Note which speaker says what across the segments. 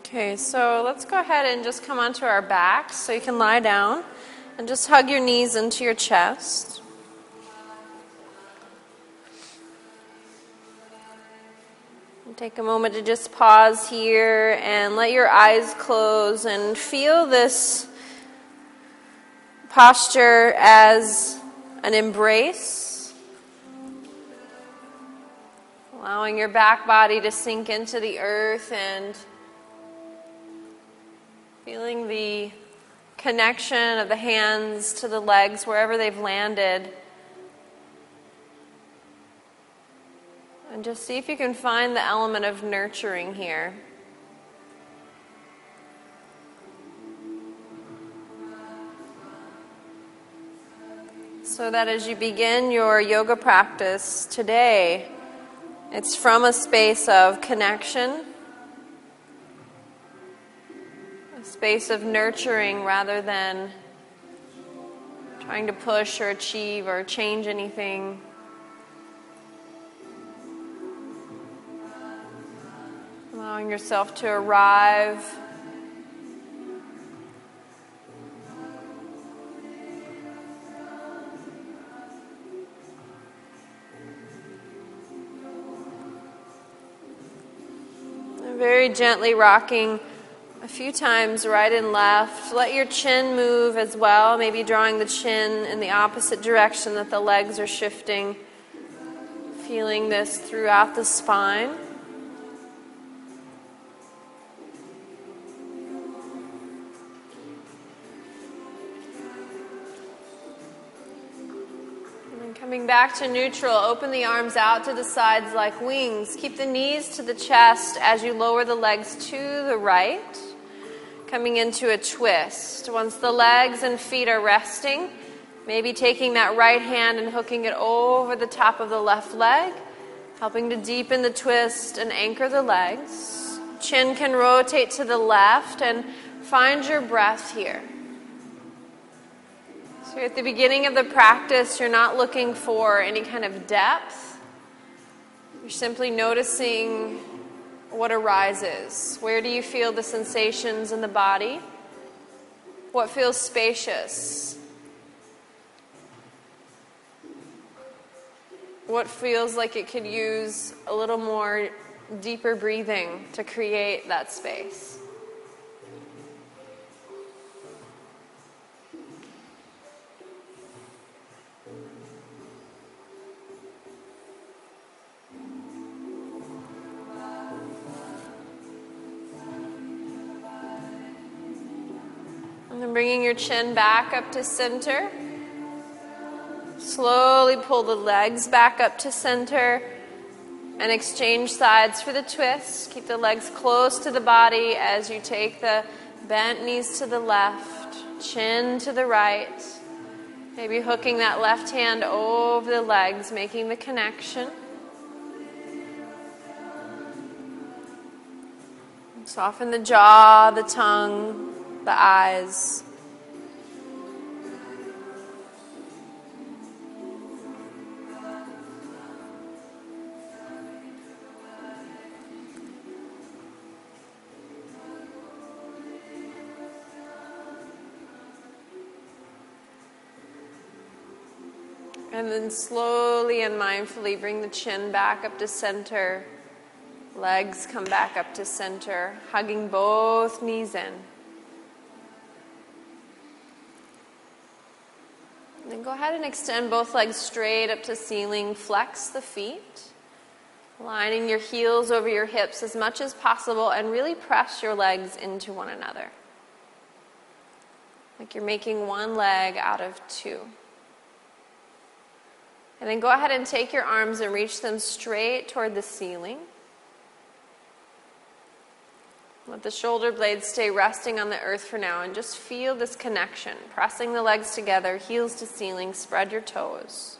Speaker 1: Okay, so let's go ahead and just come onto our backs so you can lie down and just hug your knees into your chest. And take a moment to just pause here and let your eyes close and feel this posture as an embrace. Allowing your back body to sink into the earth and feeling the connection of the hands to the legs wherever they've landed. And just see if you can find the element of nurturing here. So that as you begin your yoga practice today, it's from a space of connection, a space of nurturing rather than trying to push or achieve or change anything. Allowing yourself to arrive. Very gently rocking a few times right and left. Let your chin move as well, maybe drawing the chin in the opposite direction that the legs are shifting. Feeling this throughout the spine. And then coming back to neutral, open the arms out to the sides like wings. Keep the knees to the chest as you lower the legs to the right. Coming into a twist. Once the legs and feet are resting, maybe taking that right hand and hooking it over the top of the left leg, helping to deepen the twist and anchor the legs. Chin can rotate to the left and find your breath here. So, at the beginning of the practice, you're not looking for any kind of depth. You're simply noticing what arises. Where do you feel the sensations in the body? What feels spacious? What feels like it could use a little more deeper breathing to create that space? Chin back up to center. Slowly pull the legs back up to center and exchange sides for the twist. Keep the legs close to the body as you take the bent knees to the left, chin to the right. Maybe hooking that left hand over the legs, making the connection. Soften the jaw, the tongue, the eyes. And then slowly and mindfully bring the chin back up to center. Legs come back up to center, hugging both knees in. Then go ahead and extend both legs straight up to ceiling. Flex the feet. Lining your heels over your hips as much as possible and really press your legs into one another. Like you're making one leg out of two. And then go ahead and take your arms and reach them straight toward the ceiling. Let the shoulder blades stay resting on the earth for now and just feel this connection. Pressing the legs together, heels to ceiling, spread your toes.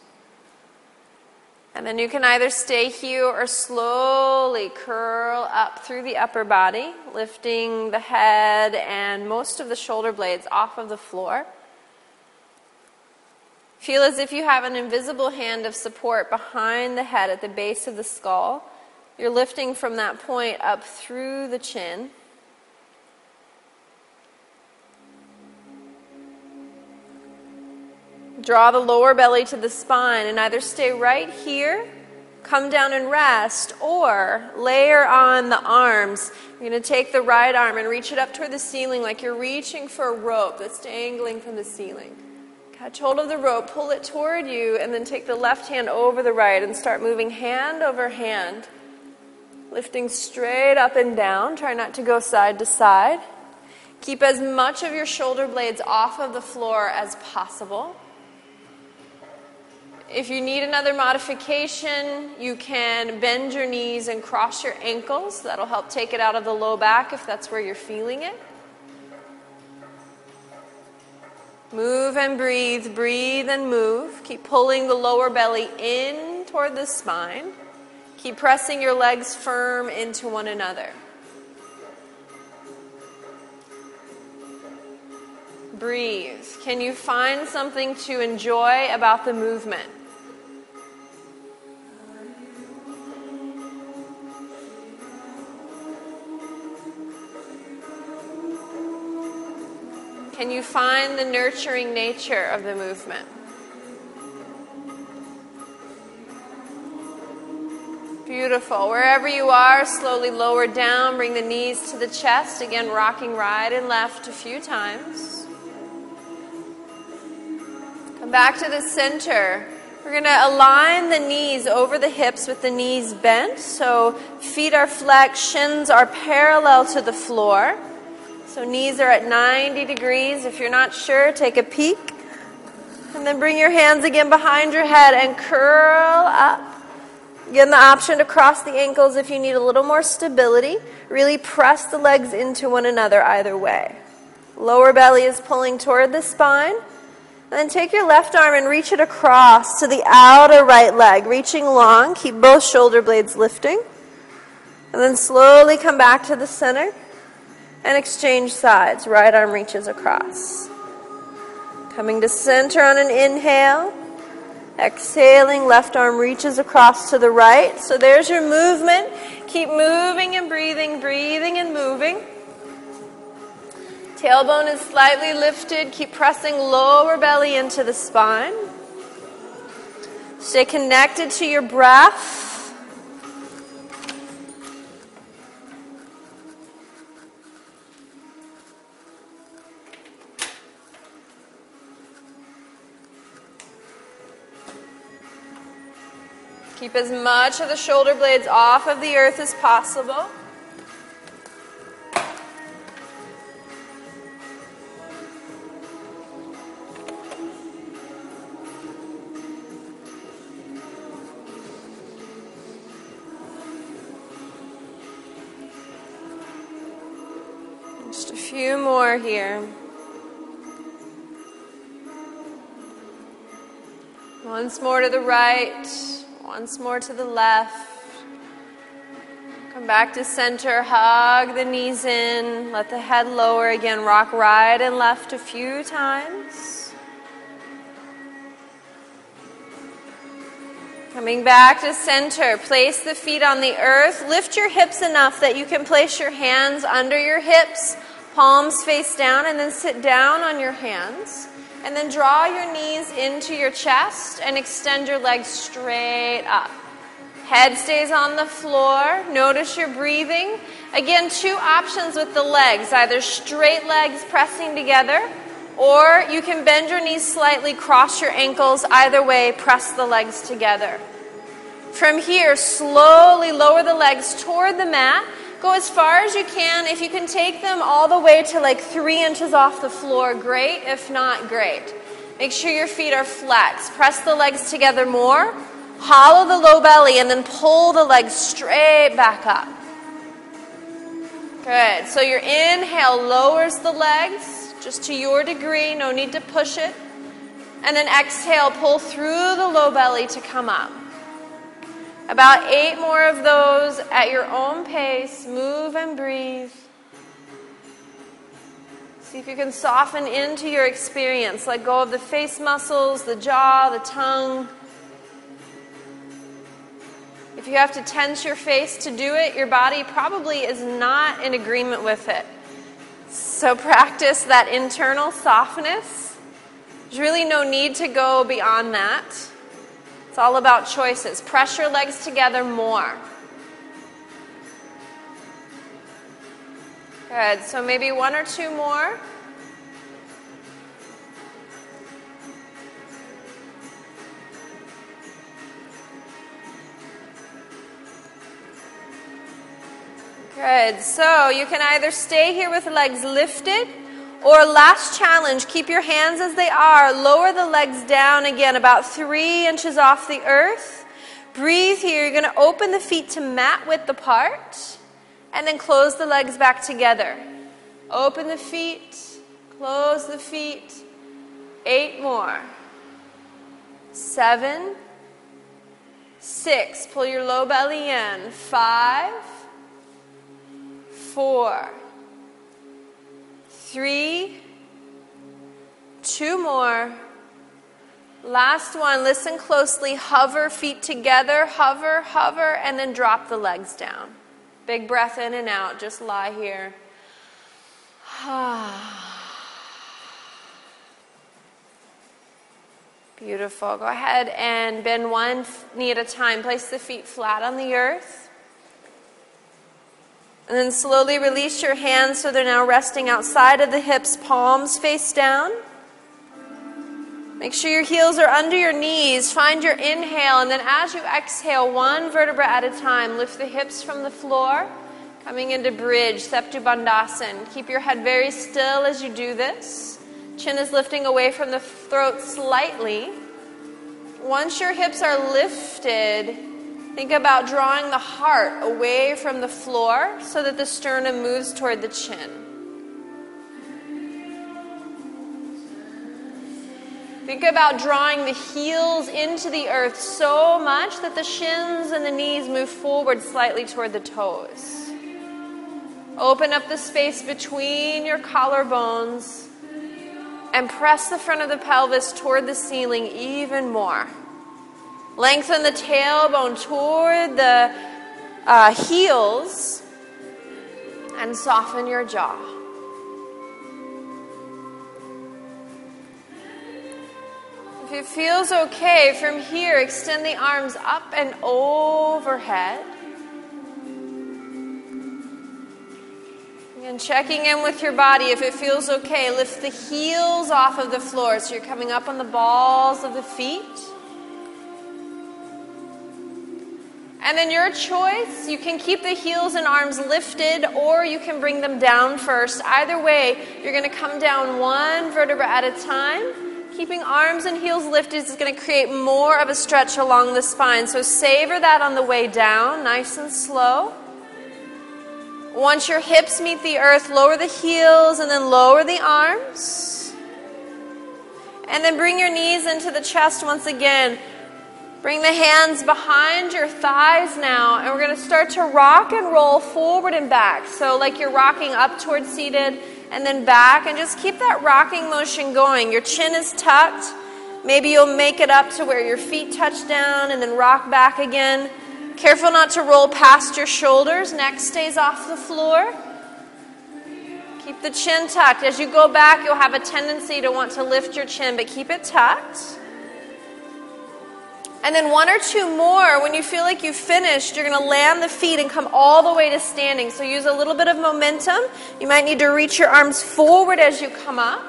Speaker 1: And then you can either stay here or slowly curl up through the upper body, lifting the head and most of the shoulder blades off of the floor. Feel as if you have an invisible hand of support behind the head at the base of the skull. You're lifting from that point up through the chin. Draw the lower belly to the spine and either stay right here, come down and rest, or layer on the arms. You're going to take the right arm and reach it up toward the ceiling like you're reaching for a rope that's dangling from the ceiling. Catch hold of the rope, pull it toward you, and then take the left hand over the right and start moving hand over hand. Lifting straight up and down. Try not to go side to side. Keep as much of your shoulder blades off of the floor as possible. If you need another modification, you can bend your knees and cross your ankles. That'll help take it out of the low back if that's where you're feeling it. Move and breathe, breathe and move. Keep pulling the lower belly in toward the spine. Keep pressing your legs firm into one another. Breathe. Can you find something to enjoy about the movement? Can you find the nurturing nature of the movement? Beautiful. Wherever you are, slowly lower down. Bring the knees to the chest. Again, rocking right and left a few times. Come back to the center. We're going to align the knees over the hips with the knees bent. So feet are flexed, shins are parallel to the floor. So knees are at 90 degrees. If you're not sure, take a peek. And then bring your hands again behind your head and curl up. Again, the option to cross the ankles if you need a little more stability. Really press the legs into one another either way. Lower belly is pulling toward the spine. Then take your left arm and reach it across to the outer right leg, reaching long. Keep both shoulder blades lifting. And then slowly come back to the center and exchange sides. Right arm reaches across. Coming to center on an inhale. Exhaling, left arm reaches across to the right. So there's your movement. Keep moving and breathing, breathing and moving. Tailbone is slightly lifted. Keep pressing lower belly into the spine. Stay connected to your breath. Keep as much of the shoulder blades off of the earth as possible. Just a few more here. Once more to the right. Once more to the left. Come back to center. Hug the knees in. Let the head lower again. Rock right and left a few times. Coming back to center. Place the feet on the earth. Lift your hips enough that you can place your hands under your hips, palms face down, and then sit down on your hands. And then draw your knees into your chest and extend your legs straight up. Head stays on the floor. Notice your breathing. Again, two options with the legs either straight legs pressing together, or you can bend your knees slightly, cross your ankles. Either way, press the legs together. From here, slowly lower the legs toward the mat Go as far as you can. If you can take them all the way to like three inches off the floor, great. If not, great. Make sure your feet are flexed. Press the legs together more. Hollow the low belly and then pull the legs straight back up. Good. So your inhale lowers the legs just to your degree, no need to push it. And then exhale, pull through the low belly to come up. About eight more of those at your own pace. Move and breathe. See if you can soften into your experience. Let go of the face muscles, the jaw, the tongue. If you have to tense your face to do it, your body probably is not in agreement with it. So practice that internal softness There's really no need to go beyond that. It's all about choices. Press your legs together more. Good. So maybe one or two more. Good. So you can either stay here with legs lifted, or last challenge keep your hands as they are. Lower the legs down again, about three inches off the earth. Breathe here. You're going to open the feet to mat width apart, and then close the legs back together. Open the feet, close the feet. Eight more. Seven. Six. Pull your low belly in. Five four, three, two more. Last one, listen closely. Hover feet together, hover, hover, and then drop the legs down. Big breath in and out. Just lie here. Beautiful. Go ahead and bend one knee at a time. Place the feet flat on the earth. And then slowly release your hands so they're now resting outside of the hips, palms face down. Make sure your heels are under your knees. Find your inhale, and then as you exhale, one vertebra at a time, lift the hips from the floor, coming into bridge, Setu Bandhasan. Keep your head very still as you do this. Chin is lifting away from the throat slightly. Once your hips are lifted, Think about drawing the heart away from the floor so that the sternum moves toward the chin. Think about drawing the heels into the earth so much that the shins and the knees move forward slightly toward the toes. Open up the space between your collarbones and press the front of the pelvis toward the ceiling even more. Lengthen the tailbone toward the uh, heels and soften your jaw. If it feels okay, from here, extend the arms up and overhead. And checking in with your body. If it feels okay, lift the heels off of the floor so you're coming up on the balls of the feet. And then your choice, you can keep the heels and arms lifted or you can bring them down first. Either way, you're going to come down one vertebra at a time. Keeping arms and heels lifted is going to create more of a stretch along the spine. So savor that on the way down, nice and slow. Once your hips meet the earth, lower the heels and then lower the arms. And then bring your knees into the chest once again. Bring the hands behind your thighs now, and we're going to start to rock and roll forward and back. So, like you're rocking up towards seated and then back, and just keep that rocking motion going. Your chin is tucked. Maybe you'll make it up to where your feet touch down and then rock back again. Careful not to roll past your shoulders, neck stays off the floor. Keep the chin tucked. As you go back, you'll have a tendency to want to lift your chin, but keep it tucked. And then one or two more, when you feel like you've finished, you're going to land the feet and come all the way to standing. So use a little bit of momentum. You might need to reach your arms forward as you come up.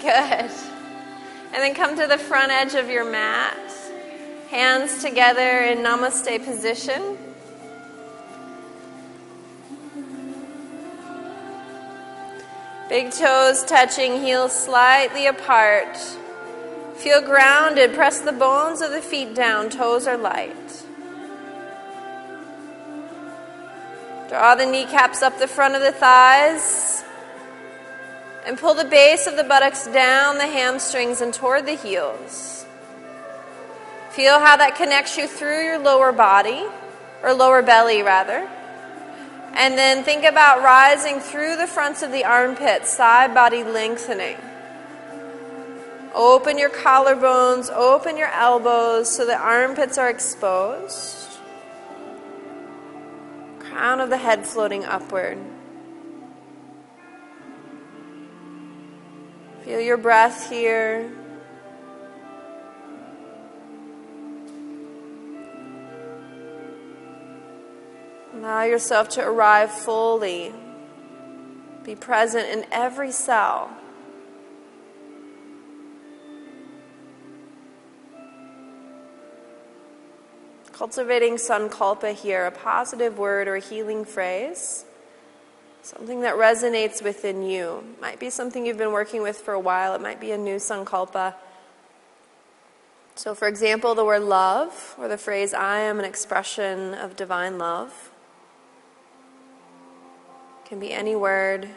Speaker 1: Good. And then come to the front edge of your mat. Hands together in namaste position. Big toes touching, heels slightly apart. Feel grounded. Press the bones of the feet down. Toes are light. Draw the kneecaps up the front of the thighs. And pull the base of the buttocks down the hamstrings and toward the heels. Feel how that connects you through your lower body, or lower belly rather. And then think about rising through the fronts of the armpits, side body lengthening. Open your collarbones, open your elbows so the armpits are exposed. Crown of the head floating upward. Feel your breath here. Allow yourself to arrive fully. Be present in every cell. Cultivating sankalpa here, a positive word or a healing phrase, something that resonates within you. Might be something you've been working with for a while, it might be a new sankalpa. So, for example, the word love, or the phrase, I am an expression of divine love, can be any word.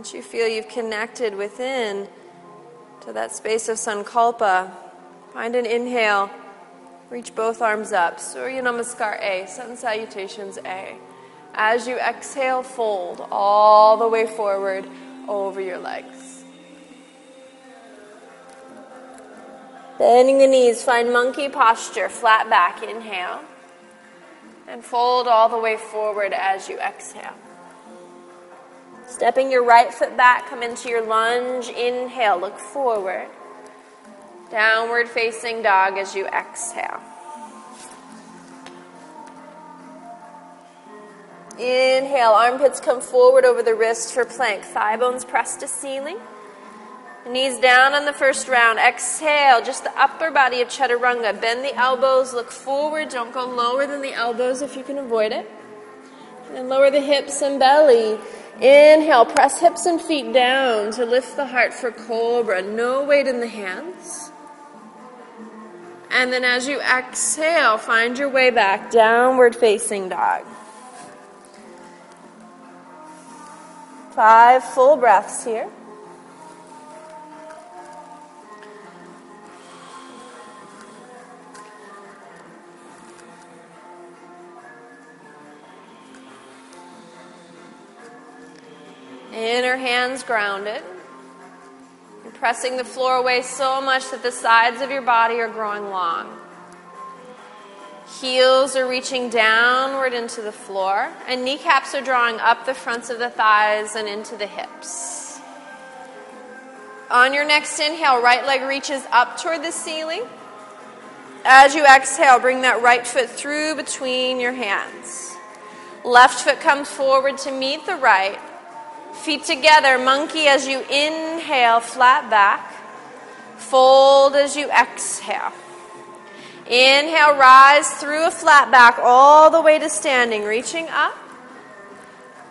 Speaker 1: Once you feel you've connected within to that space of sankalpa, find an inhale, reach both arms up. Surya Namaskar A, sun salutations A. As you exhale, fold all the way forward over your legs. Bending the knees, find monkey posture, flat back, inhale. And fold all the way forward as you exhale. Stepping your right foot back, come into your lunge. Inhale, look forward. Downward facing dog as you exhale. Inhale, armpits come forward over the wrist for plank. Thigh bones press to ceiling. Knees down on the first round. Exhale, just the upper body of chaturanga. Bend the elbows, look forward. Don't go lower than the elbows if you can avoid it. And lower the hips and belly. Inhale, press hips and feet down to lift the heart for cobra. No weight in the hands. And then as you exhale, find your way back, downward facing dog. Five full breaths here. Inner hands grounded. You're pressing the floor away so much that the sides of your body are growing long. Heels are reaching downward into the floor, and kneecaps are drawing up the fronts of the thighs and into the hips. On your next inhale, right leg reaches up toward the ceiling. As you exhale, bring that right foot through between your hands. Left foot comes forward to meet the right. Feet together, monkey as you inhale, flat back. Fold as you exhale. Inhale, rise through a flat back all the way to standing, reaching up.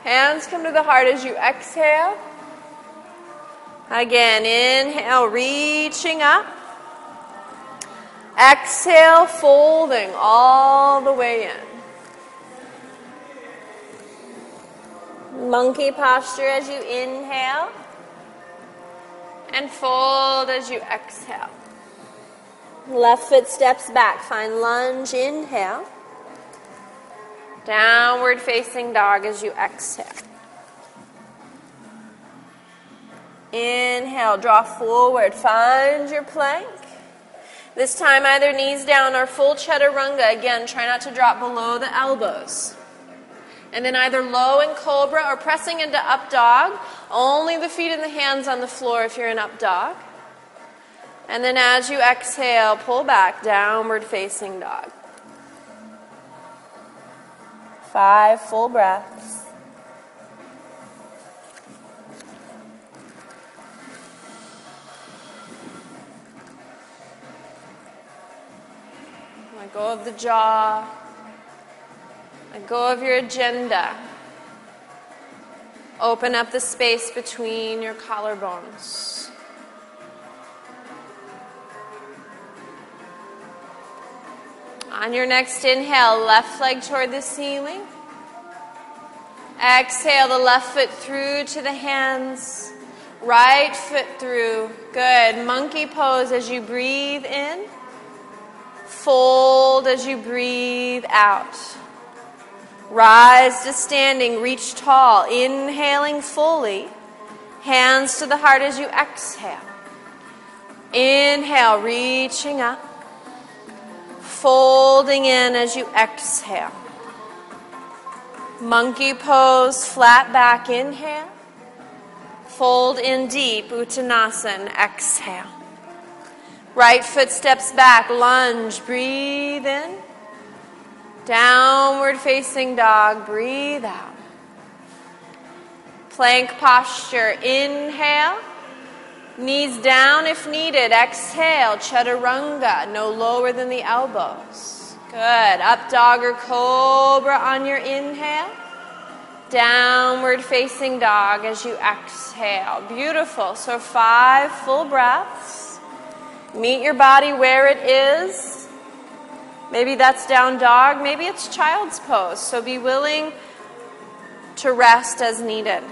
Speaker 1: Hands come to the heart as you exhale. Again, inhale, reaching up. Exhale, folding all the way in. Monkey posture as you inhale and fold as you exhale. Left foot steps back. Find lunge, inhale. Downward facing dog as you exhale. Inhale, draw forward. Find your plank. This time, either knees down or full chaturanga. Again, try not to drop below the elbows. And then either low in cobra or pressing into up dog. Only the feet and the hands on the floor if you're in up dog. And then as you exhale, pull back, downward facing dog. Five full breaths. Let go of the jaw. Let go of your agenda. Open up the space between your collarbones. On your next inhale, left leg toward the ceiling. Exhale the left foot through to the hands, right foot through. Good. Monkey pose as you breathe in. Fold as you breathe out. Rise to standing, reach tall, inhaling fully. Hands to the heart as you exhale. Inhale, reaching up. Folding in as you exhale. Monkey pose, flat back, inhale. Fold in deep, Uttanasana, exhale. Right foot steps back, lunge, breathe in. Downward facing dog, breathe out. Plank posture, inhale. Knees down if needed. Exhale, chaturanga, no lower than the elbows. Good. Up dog or cobra on your inhale. Downward facing dog as you exhale. Beautiful. So, five full breaths. Meet your body where it is. Maybe that's down dog, maybe it's child's pose. So, be willing to rest as needed.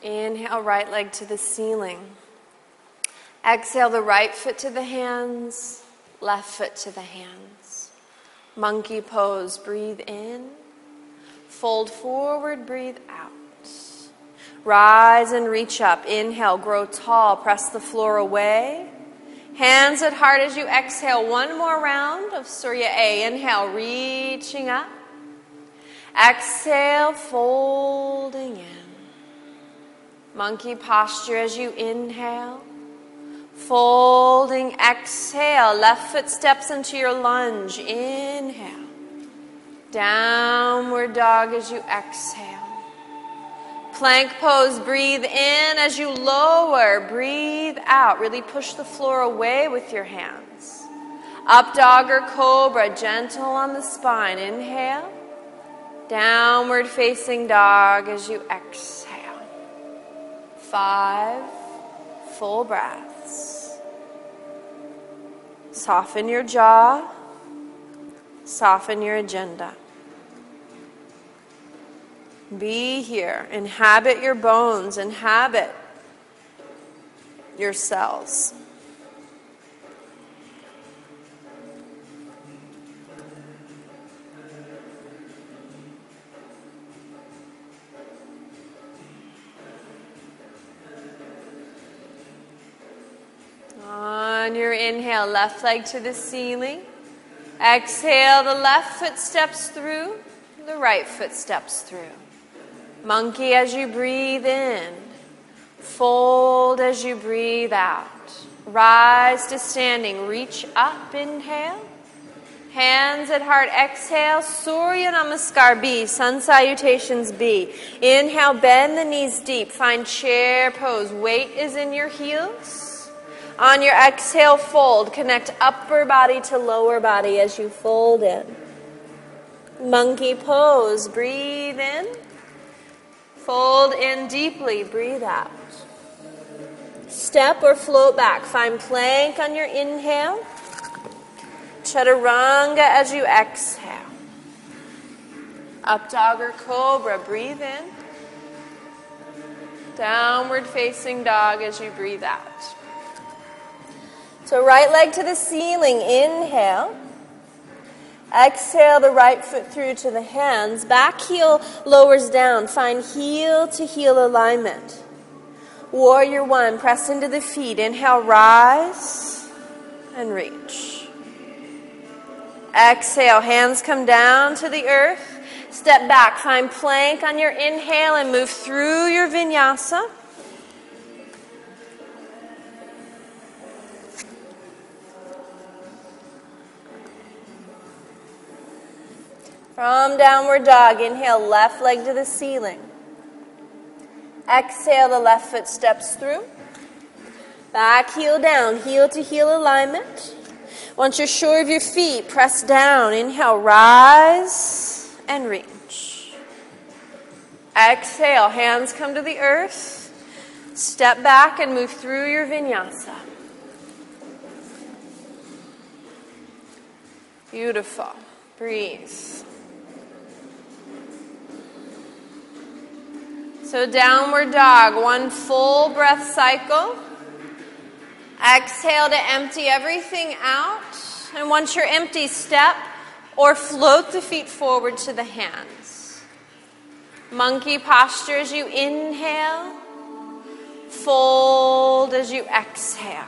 Speaker 1: Inhale, right leg to the ceiling. Exhale, the right foot to the hands, left foot to the hands. Monkey pose, breathe in. Fold forward, breathe out. Rise and reach up. Inhale, grow tall, press the floor away. Hands at heart as you exhale. One more round of Surya A. Inhale, reaching up. Exhale, folding in. Monkey posture as you inhale. Folding, exhale. Left foot steps into your lunge. Inhale. Downward dog as you exhale. Plank pose, breathe in as you lower, breathe out. Really push the floor away with your hands. Up dog or cobra, gentle on the spine. Inhale. Downward facing dog as you exhale five full breaths. Soften your jaw, soften your agenda. Be here. Inhabit your bones, inhabit your cells. On your inhale, left leg to the ceiling. Exhale, the left foot steps through, the right foot steps through. Monkey as you breathe in. Fold as you breathe out. Rise to standing. Reach up, inhale. Hands at heart, exhale. Surya Namaskar B, sun salutations B. Inhale, bend the knees deep. Find chair pose. Weight is in your heels. On your exhale, fold. Connect upper body to lower body as you fold in. Monkey pose. Breathe in. Fold in deeply. Breathe out. Step or float back. Find plank on your inhale. Chaturanga as you exhale. Up dog or cobra. Breathe in. Downward facing dog as you breathe out. So, right leg to the ceiling, inhale. Exhale the right foot through to the hands. Back heel lowers down. Find heel to heel alignment. Warrior one, press into the feet. Inhale, rise and reach. Exhale, hands come down to the earth. Step back, find plank on your inhale and move through your vinyasa. From downward dog, inhale, left leg to the ceiling. Exhale, the left foot steps through. Back heel down, heel to heel alignment. Once you're sure of your feet, press down. Inhale, rise and reach. Exhale, hands come to the earth. Step back and move through your vinyasa. Beautiful. Breathe. So, downward dog, one full breath cycle. Exhale to empty everything out And once you're empty, step or float the feet forward to the hands. Monkey posture as you inhale, fold as you exhale.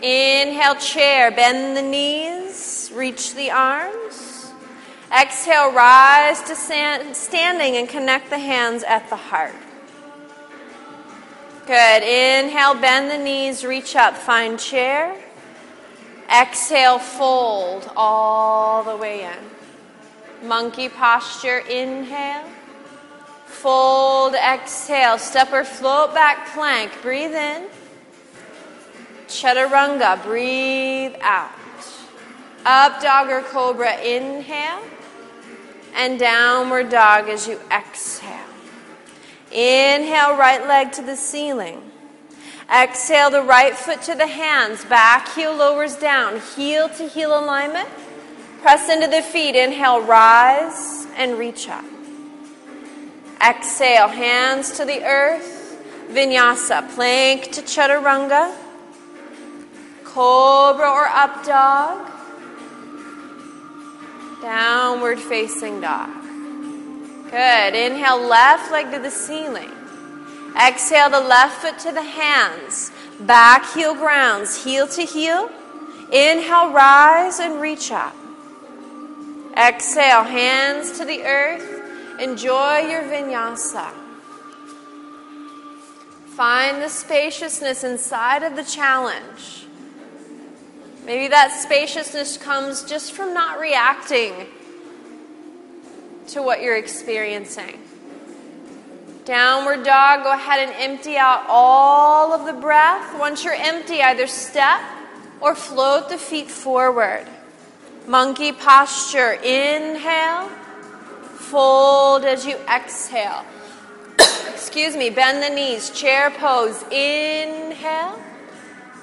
Speaker 1: Inhale, chair, bend the knees, reach the arms. Exhale, rise to stand, standing and connect the hands at the heart. Good. Inhale, bend the knees, reach up, find chair. Exhale, fold all the way in. Monkey posture, inhale. Fold, exhale. Step or float back plank. Breathe in. Chaturanga, breathe out. Up dog or cobra, inhale. And downward dog as you exhale. Inhale, right leg to the ceiling. Exhale the right foot to the hands. Back heel lowers down. Heel to heel alignment. Press into the feet. Inhale, rise and reach up. Exhale, hands to the earth. Vinyasa, plank to chaturanga. Cobra or up dog. Downward facing dog. Good. Inhale, left leg to the ceiling. Exhale the left foot to the hands. Back heel grounds, heel to heel. Inhale, rise and reach up. Exhale, hands to the earth. Enjoy your vinyasa. Find the spaciousness inside of the challenge. Maybe that spaciousness comes just from not reacting to what you're experiencing. Downward dog, go ahead and empty out all of the breath. Once you're empty, either step or float the feet forward. Monkey posture, inhale, fold as you exhale. Excuse me, bend the knees, chair pose, inhale,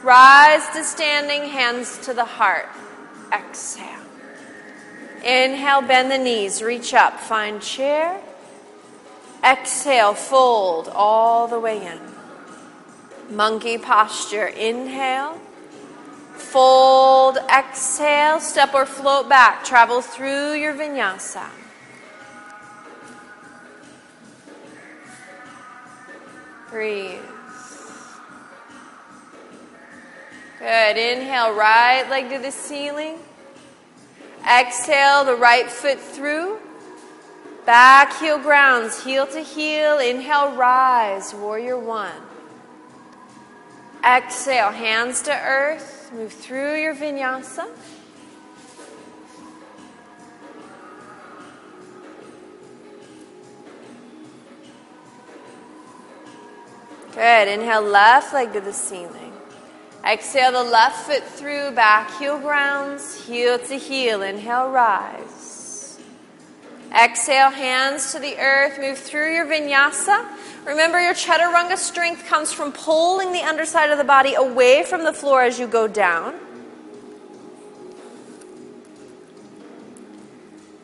Speaker 1: rise to standing, hands to the heart, exhale. Inhale, bend the knees, reach up, find chair. Exhale, fold all the way in. Monkey posture, inhale. Fold, exhale, step or float back, travel through your vinyasa. Breathe. Good. Inhale, right leg to the ceiling. Exhale the right foot through. Back heel grounds, heel to heel. Inhale, rise, warrior one. Exhale, hands to earth. Move through your vinyasa. Good. Inhale, left leg to the ceiling. Exhale the left foot through, back heel grounds, heel to heel. Inhale, rise. Exhale, hands to the earth. Move through your vinyasa. Remember, your chaturanga strength comes from pulling the underside of the body away from the floor as you go down.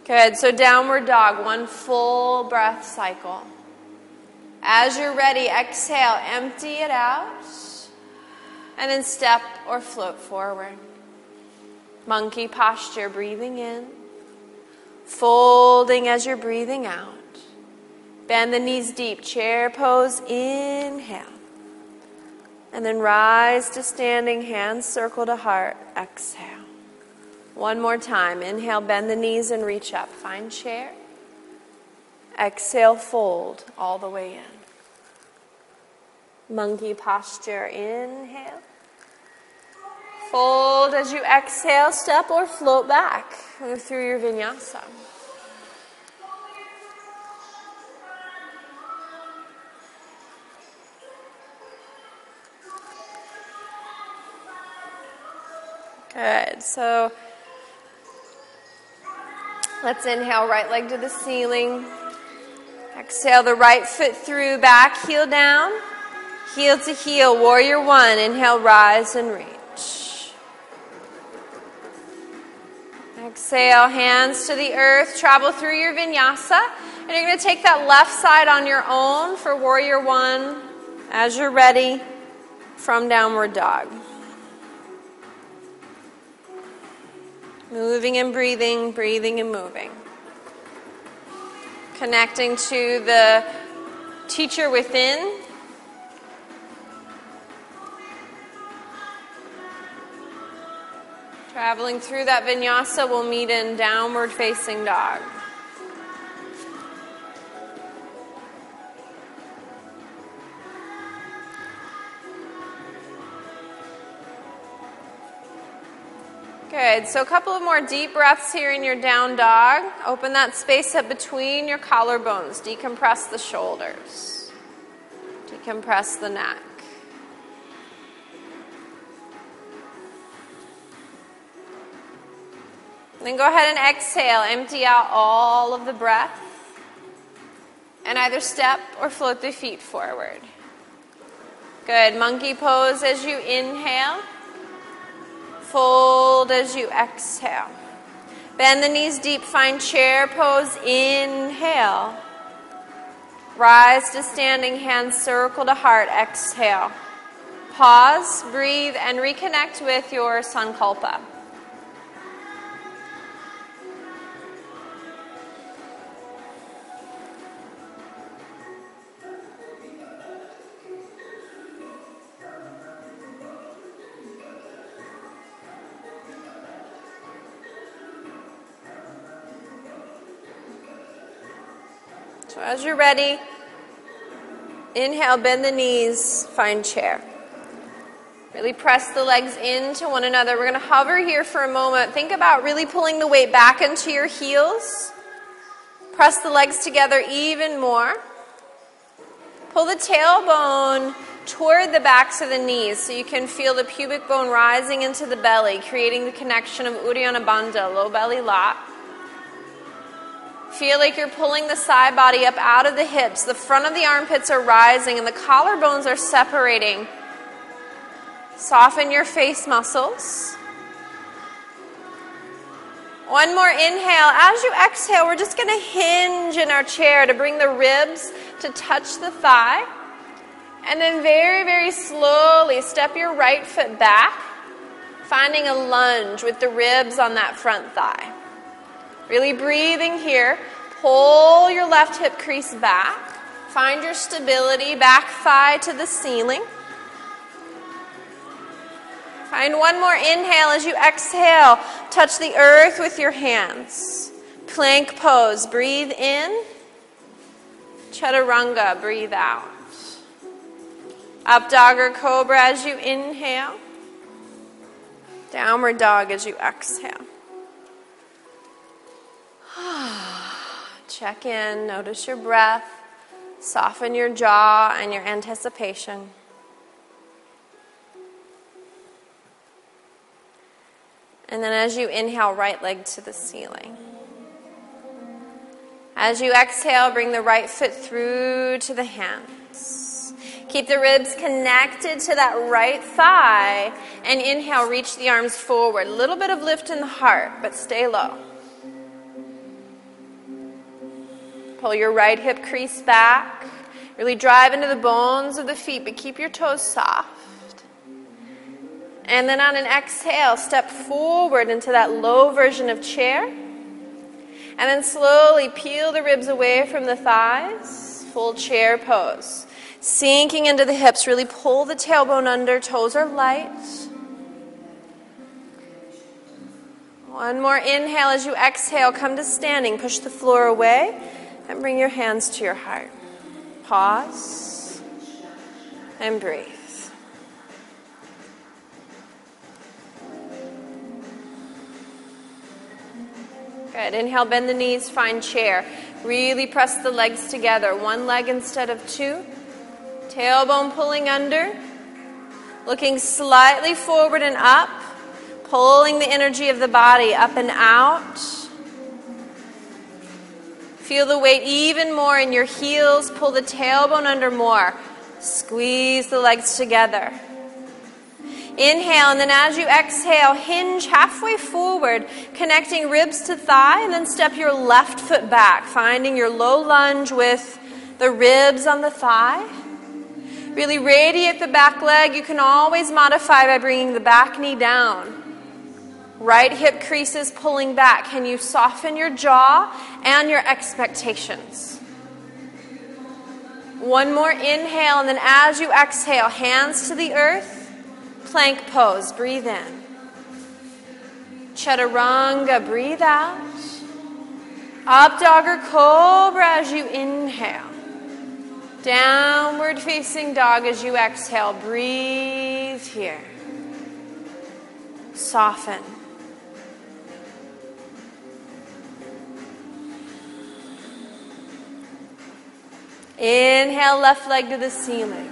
Speaker 1: Good. So, downward dog, one full breath cycle. As you're ready, exhale, empty it out and then step or float forward. Monkey posture, breathing in, folding as you're breathing out. Bend the knees deep, chair pose, inhale. And then rise to standing, hands circle to heart, exhale. One more time. Inhale, bend the knees and reach up. Find chair. Exhale, fold all the way in. Monkey posture, inhale. Fold as you exhale, step or float back. Through your vinyasa. Good. So let's inhale, right leg to the ceiling. Exhale the right foot through, back heel down, heel to heel, warrior one. Inhale, rise and reach. Exhale, hands to the earth, travel through your vinyasa. And you're going to take that left side on your own for warrior one as you're ready from downward dog. Moving and breathing, breathing and moving. Connecting to the teacher within. Traveling through that vinyasa, we'll meet in downward facing dog. Good. So, a couple of more deep breaths here in your down dog. Open that space up between your collarbones. Decompress the shoulders. Decompress the neck. Then go ahead and exhale. Empty out all of the breath. And either step or float the feet forward. Good. Monkey pose as you inhale. Fold as you exhale. Bend the knees deep, find chair pose. Inhale. Rise to standing, hands circle to heart. Exhale. Pause, breathe, and reconnect with your sankalpa. As you're ready, inhale, bend the knees, find chair. Really press the legs into one another. We're going to hover here for a moment. Think about really pulling the weight back into your heels. Press the legs together even more. Pull the tailbone toward the backs of the knees so you can feel the pubic bone rising into the belly, creating the connection of Uddiyana Bandha, low belly lock. Feel like you're pulling the side body up out of the hips. The front of the armpits are rising and the collarbones are separating. Soften your face muscles. One more inhale. As you exhale, we're just going to hinge in our chair to bring the ribs to touch the thigh. And then, very, very slowly, step your right foot back, finding a lunge with the ribs on that front thigh. Really breathing here. Pull your left hip crease back. Find your stability, back thigh to the ceiling. Find one more inhale as you exhale. Touch the earth with your hands. Plank pose. Breathe in. Chaturanga. Breathe out. Up dog or cobra as you inhale. Downward dog as you exhale. Check in, notice your breath, soften your jaw and your anticipation. And then as you inhale, right leg to the ceiling. As you exhale, bring the right foot through to the hands. Keep the ribs connected to that right thigh. And inhale, reach the arms forward. A little bit of lift in the heart, but stay low. Pull your right hip crease back. Really drive into the bones of the feet, but keep your toes soft. And then on an exhale, step forward into that low version of chair. And then slowly peel the ribs away from the thighs. Full chair pose. Sinking into the hips, really pull the tailbone under, toes are light. One more inhale as you exhale, come to standing, push the floor away and bring your hands to your heart. Pause and breathe. Good. Inhale, bend the knees, find chair. Really press the legs together, one leg instead of two. Tailbone pulling under. Looking slightly forward and up, pulling the energy of the body up and out. Feel the weight even more in your heels. Pull the tailbone under more. Squeeze the legs together. Inhale, and then as you exhale, hinge halfway forward, connecting ribs to thigh, and then step your left foot back, finding your low lunge with the ribs on the thigh. Really radiate the back leg. You can always modify by bringing the back knee down. Right hip creases pulling back. Can you soften your jaw and your expectations? One more inhale, and then as you exhale, hands to the earth, plank pose. Breathe in. Chaturanga, breathe out. Up dog or cobra as you inhale. Downward facing dog as you exhale. Breathe here. Soften. Inhale, left leg to the ceiling.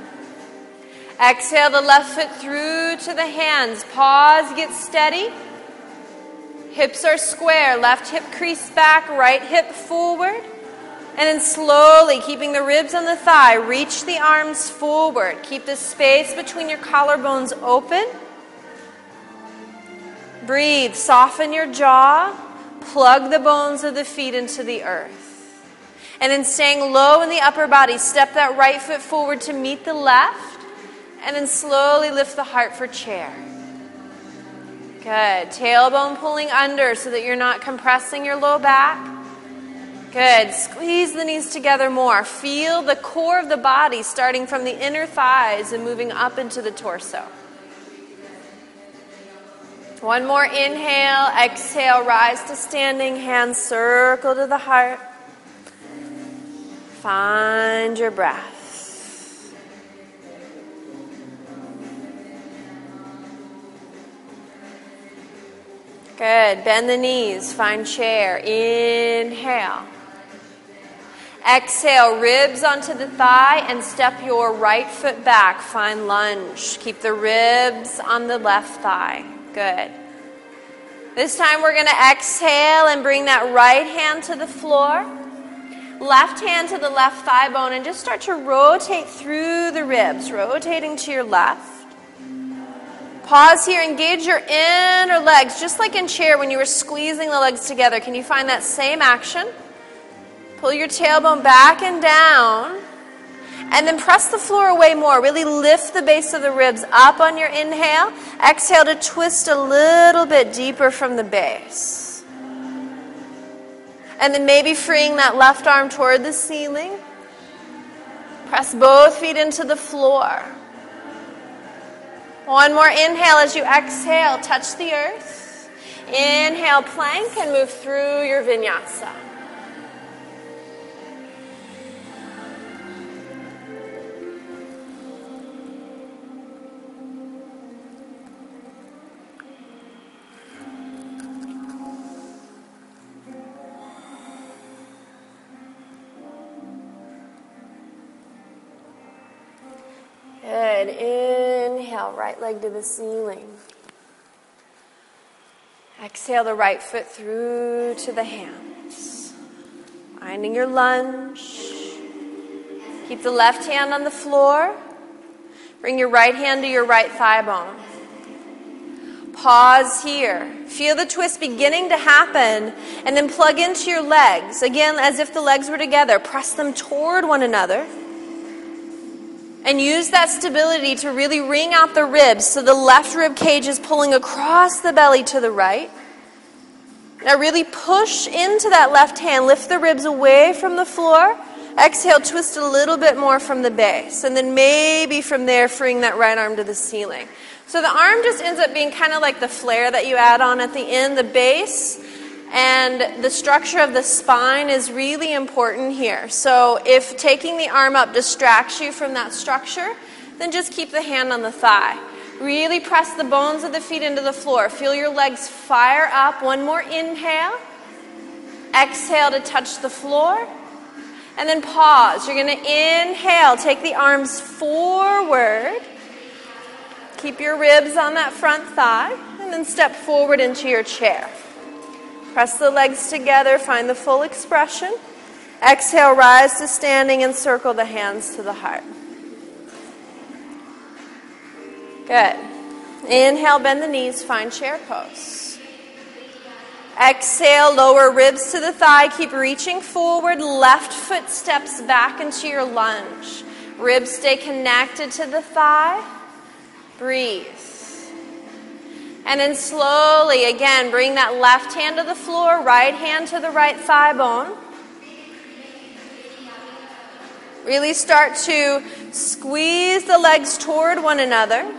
Speaker 1: Exhale the left foot through to the hands. Pause, get steady. Hips are square, left hip crease back, right hip forward. And then slowly, keeping the ribs on the thigh, reach the arms forward. Keep the space between your collarbones open. Breathe, soften your jaw, plug the bones of the feet into the earth. And then staying low in the upper body, step that right foot forward to meet the left. And then slowly lift the heart for chair. Good. Tailbone pulling under so that you're not compressing your low back. Good. Squeeze the knees together more. Feel the core of the body starting from the inner thighs and moving up into the torso. One more inhale. Exhale. Rise to standing. Hands circle to the heart. Find your breath. Good. Bend the knees. Find chair. Inhale. Exhale, ribs onto the thigh and step your right foot back. Find lunge. Keep the ribs on the left thigh. Good. This time we're going to exhale and bring that right hand to the floor. Left hand to the left thigh bone and just start to rotate through the ribs, rotating to your left. Pause here, engage your inner legs, just like in chair when you were squeezing the legs together. Can you find that same action? Pull your tailbone back and down. And then press the floor away more. Really lift the base of the ribs up on your inhale. Exhale to twist a little bit deeper from the base. And then maybe freeing that left arm toward the ceiling. Press both feet into the floor. One more inhale as you exhale, touch the earth. Inhale, plank, and move through your vinyasa. Good. Inhale, right leg to the ceiling. Exhale the right foot through to the hands. Finding your lunge. Keep the left hand on the floor. Bring your right hand to your right thigh bone. Pause here. Feel the twist beginning to happen, and then plug into your legs. Again, as if the legs were together. Press them toward one another. And use that stability to really wring out the ribs so the left rib cage is pulling across the belly to the right. Now, really push into that left hand. Lift the ribs away from the floor. Exhale, twist a little bit more from the base. And then maybe from there, freeing that right arm to the ceiling. So the arm just ends up being kind of like the flare that you add on at the end. The base and the structure of the spine is really important here. So if taking the arm up distracts you from that structure, then just keep the hand on the thigh. Really press the bones of the feet into the floor. Feel your legs fire up. One more inhale. Exhale to touch the floor. And then pause. You're going to inhale. Take the arms forward. Keep your ribs on that front thigh. And then step forward into your chair. Press the legs together, find the full expression. Exhale, rise to standing and circle the hands to the heart. Good. Inhale, bend the knees, find chair pose. Exhale, lower ribs to the thigh. Keep reaching forward. Left foot steps back into your lunge. Ribs stay connected to the thigh. Breathe. And then slowly, again, bring that left hand to the floor, right hand to the right thigh bone. Really start to squeeze the legs toward one another.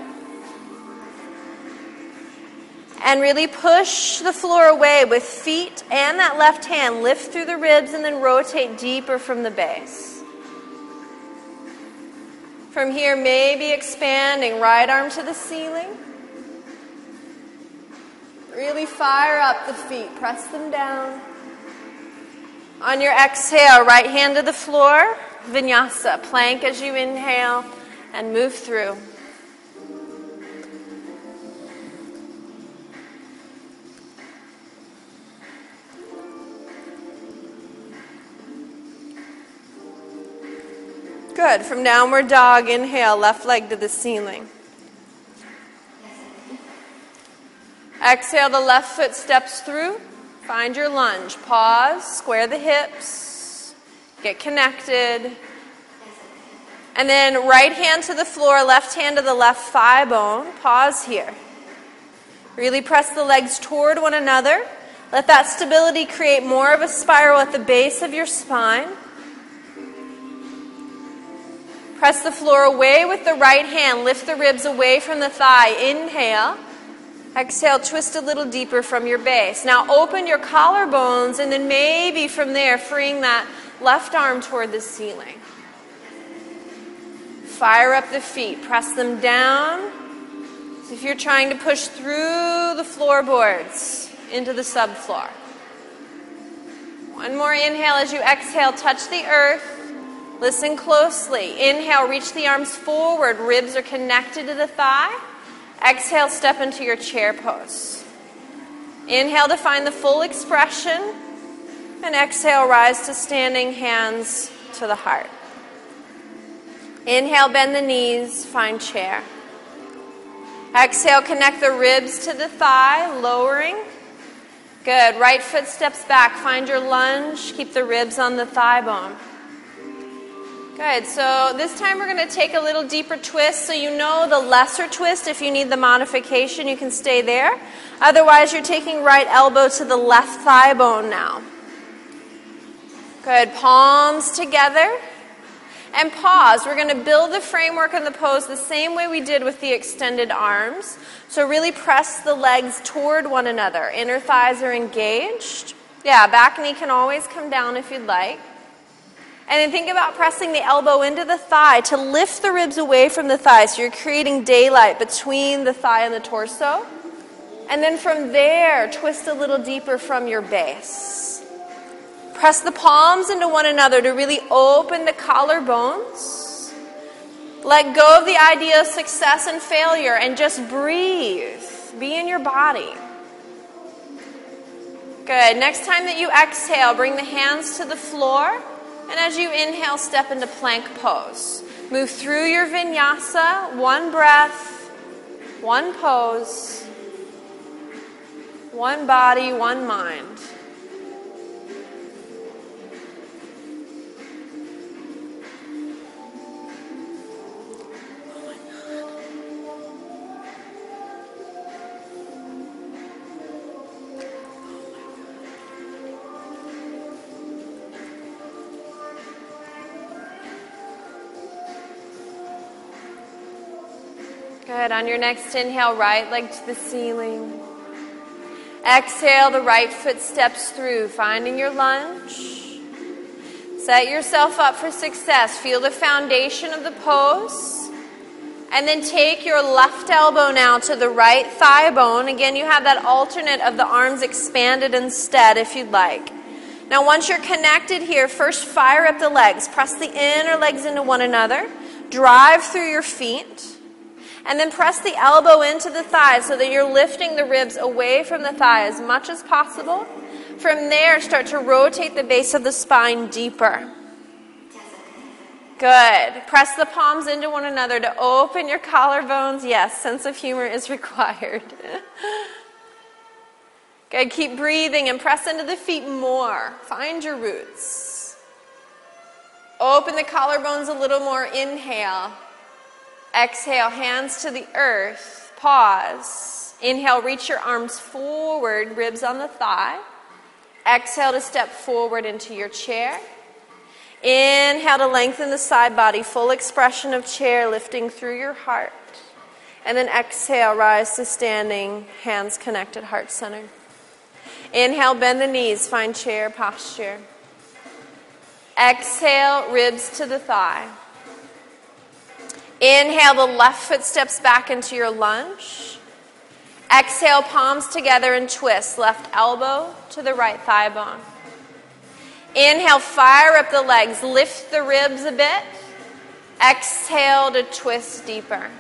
Speaker 1: And really push the floor away with feet and that left hand. Lift through the ribs and then rotate deeper from the base. From here, maybe expanding right arm to the ceiling. Really fire up the feet, press them down. On your exhale, right hand to the floor, vinyasa, plank as you inhale and move through. Good. From downward dog, inhale, left leg to the ceiling. Exhale, the left foot steps through. Find your lunge. Pause, square the hips, get connected. And then right hand to the floor, left hand to the left thigh bone. Pause here. Really press the legs toward one another. Let that stability create more of a spiral at the base of your spine. Press the floor away with the right hand. Lift the ribs away from the thigh. Inhale. Exhale, twist a little deeper from your base. Now open your collarbones and then maybe from there freeing that left arm toward the ceiling. Fire up the feet. Press them down. So if you're trying to push through the floorboards into the subfloor. One more inhale as you exhale, touch the earth. Listen closely. Inhale, reach the arms forward. Ribs are connected to the thigh. Exhale, step into your chair pose. Inhale to find the full expression. And exhale, rise to standing, hands to the heart. Inhale, bend the knees, find chair. Exhale, connect the ribs to the thigh, lowering. Good. Right foot steps back. Find your lunge. Keep the ribs on the thigh bone. Good. So this time we're going to take a little deeper twist. So you know the lesser twist. If you need the modification, you can stay there. Otherwise, you're taking right elbow to the left thigh bone now. Good. Palms together. And pause. We're going to build the framework and the pose the same way we did with the extended arms. So really press the legs toward one another. Inner thighs are engaged. Yeah, back knee can always come down if you'd like. And then think about pressing the elbow into the thigh to lift the ribs away from the thigh. So you're creating daylight between the thigh and the torso. And then from there, twist a little deeper from your base. Press the palms into one another to really open the collarbones. Let go of the idea of success and failure and just breathe. Be in your body. Good. Next time that you exhale, bring the hands to the floor. And as you inhale, step into plank pose. Move through your vinyasa, one breath, one pose, one body, one mind. Good. On your next inhale, right leg to the ceiling. Exhale, the right foot steps through, finding your lunge. Set yourself up for success. Feel the foundation of the pose. And then take your left elbow now to the right thigh bone. Again, you have that alternate of the arms expanded instead if you'd like. Now, once you're connected here, first fire up the legs. Press the inner legs into one another. Drive through your feet. And then press the elbow into the thigh so that you're lifting the ribs away from the thigh as much as possible. From there, start to rotate the base of the spine deeper. Good. Press the palms into one another to open your collarbones. Yes, sense of humor is required. Good. Keep breathing and press into the feet more. Find your roots. Open the collarbones a little more. Inhale. Exhale, hands to the earth. Pause. Inhale, reach your arms forward, ribs on the thigh. Exhale to step forward into your chair. Inhale to lengthen the side body, full expression of chair lifting through your heart. And then exhale, rise to standing, hands connected, heart center. Inhale, bend the knees, find chair posture. Exhale, ribs to the thigh. Inhale, the left foot steps back into your lunge. Exhale, palms together and twist. Left elbow to the right thigh bone. Inhale, fire up the legs. Lift the ribs a bit. Exhale to twist deeper.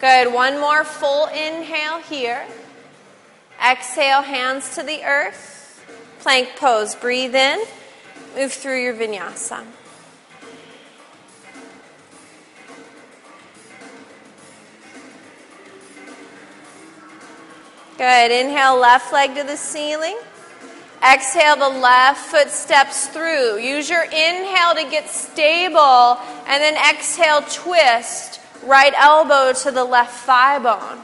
Speaker 1: Good. One more full inhale here. Exhale, hands to the earth. Plank pose. Breathe in. Move through your vinyasa. Good. Inhale, left leg to the ceiling. Exhale, the left foot steps through. Use your inhale to get stable, and then exhale, twist. Right elbow to the left thigh bone.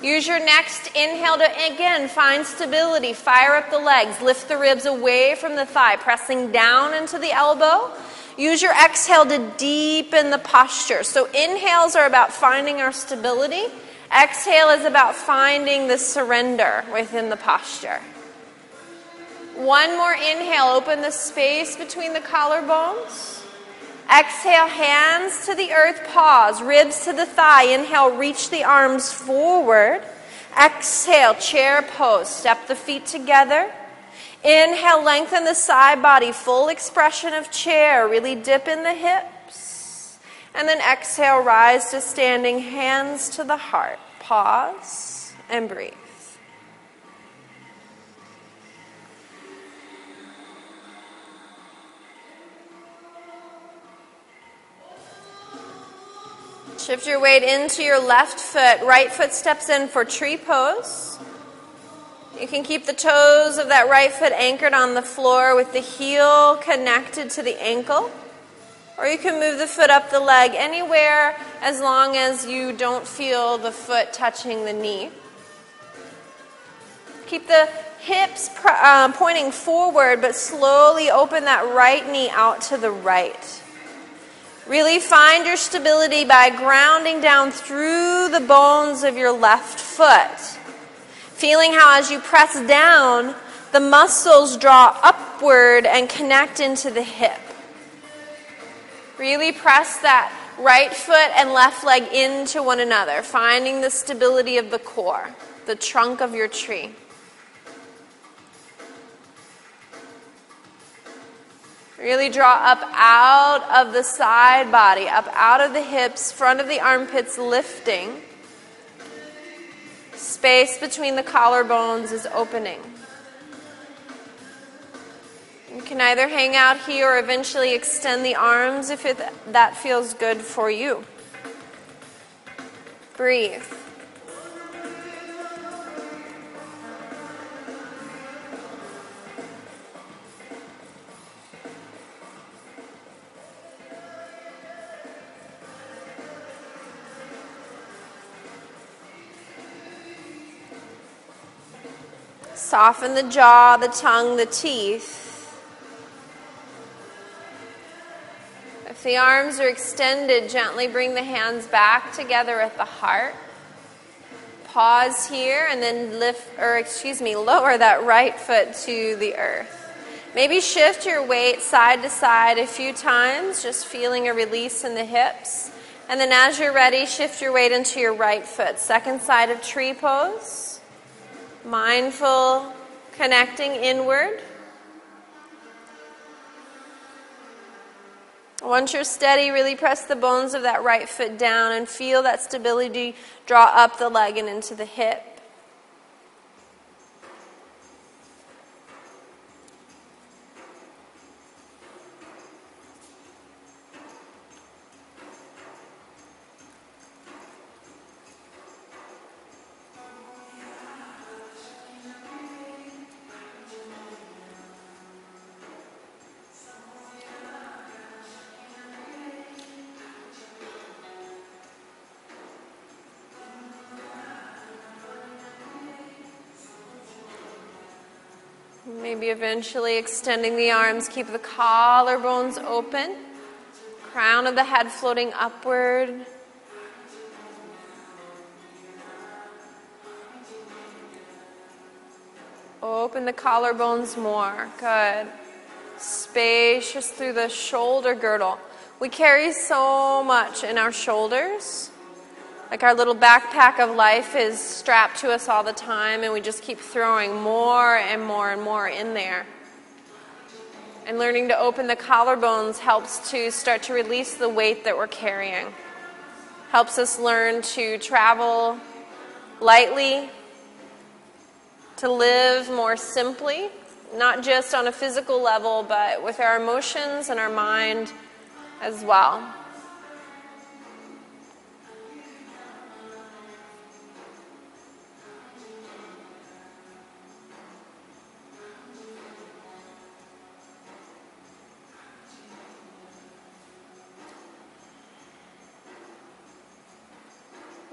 Speaker 1: Use your next inhale to again find stability. Fire up the legs. Lift the ribs away from the thigh, pressing down into the elbow. Use your exhale to deepen the posture. So, inhales are about finding our stability. Exhale is about finding the surrender within the posture. One more inhale, open the space between the collarbones. Exhale, hands to the earth, pause, ribs to the thigh. Inhale, reach the arms forward. Exhale, chair pose, step the feet together. Inhale, lengthen the side body, full expression of chair. Really dip in the hips. And then exhale, rise to standing, hands to the heart. Pause and breathe. Shift your weight into your left foot. Right foot steps in for tree pose. You can keep the toes of that right foot anchored on the floor with the heel connected to the ankle. Or you can move the foot up the leg anywhere as long as you don't feel the foot touching the knee. Keep the hips uh, pointing forward, but slowly open that right knee out to the right. Really find your stability by grounding down through the bones of your left foot. Feeling how, as you press down, the muscles draw upward and connect into the hip. Really press that right foot and left leg into one another, finding the stability of the core, the trunk of your tree. Really draw up out of the side body, up out of the hips, front of the armpits lifting. Space between the collarbones is opening. You can either hang out here or eventually extend the arms if it, that feels good for you. Breathe. Soften the jaw, the tongue, the teeth. The arms are extended, gently bring the hands back together at the heart. Pause here and then lift, or excuse me, lower that right foot to the earth. Maybe shift your weight side to side a few times, just feeling a release in the hips. And then as you're ready, shift your weight into your right foot. Second side of tree pose. Mindful, connecting inward. Once you're steady, really press the bones of that right foot down and feel that stability draw up the leg and into the hip. Maybe eventually extending the arms. Keep the collarbones open. Crown of the head floating upward. Open the collarbones more. Good. Spacious through the shoulder girdle. We carry so much in our shoulders. Like our little backpack of life is strapped to us all the time, and we just keep throwing more and more and more in there. And learning to open the collarbones helps to start to release the weight that we're carrying. Helps us learn to travel lightly, to live more simply, not just on a physical level, but with our emotions and our mind as well.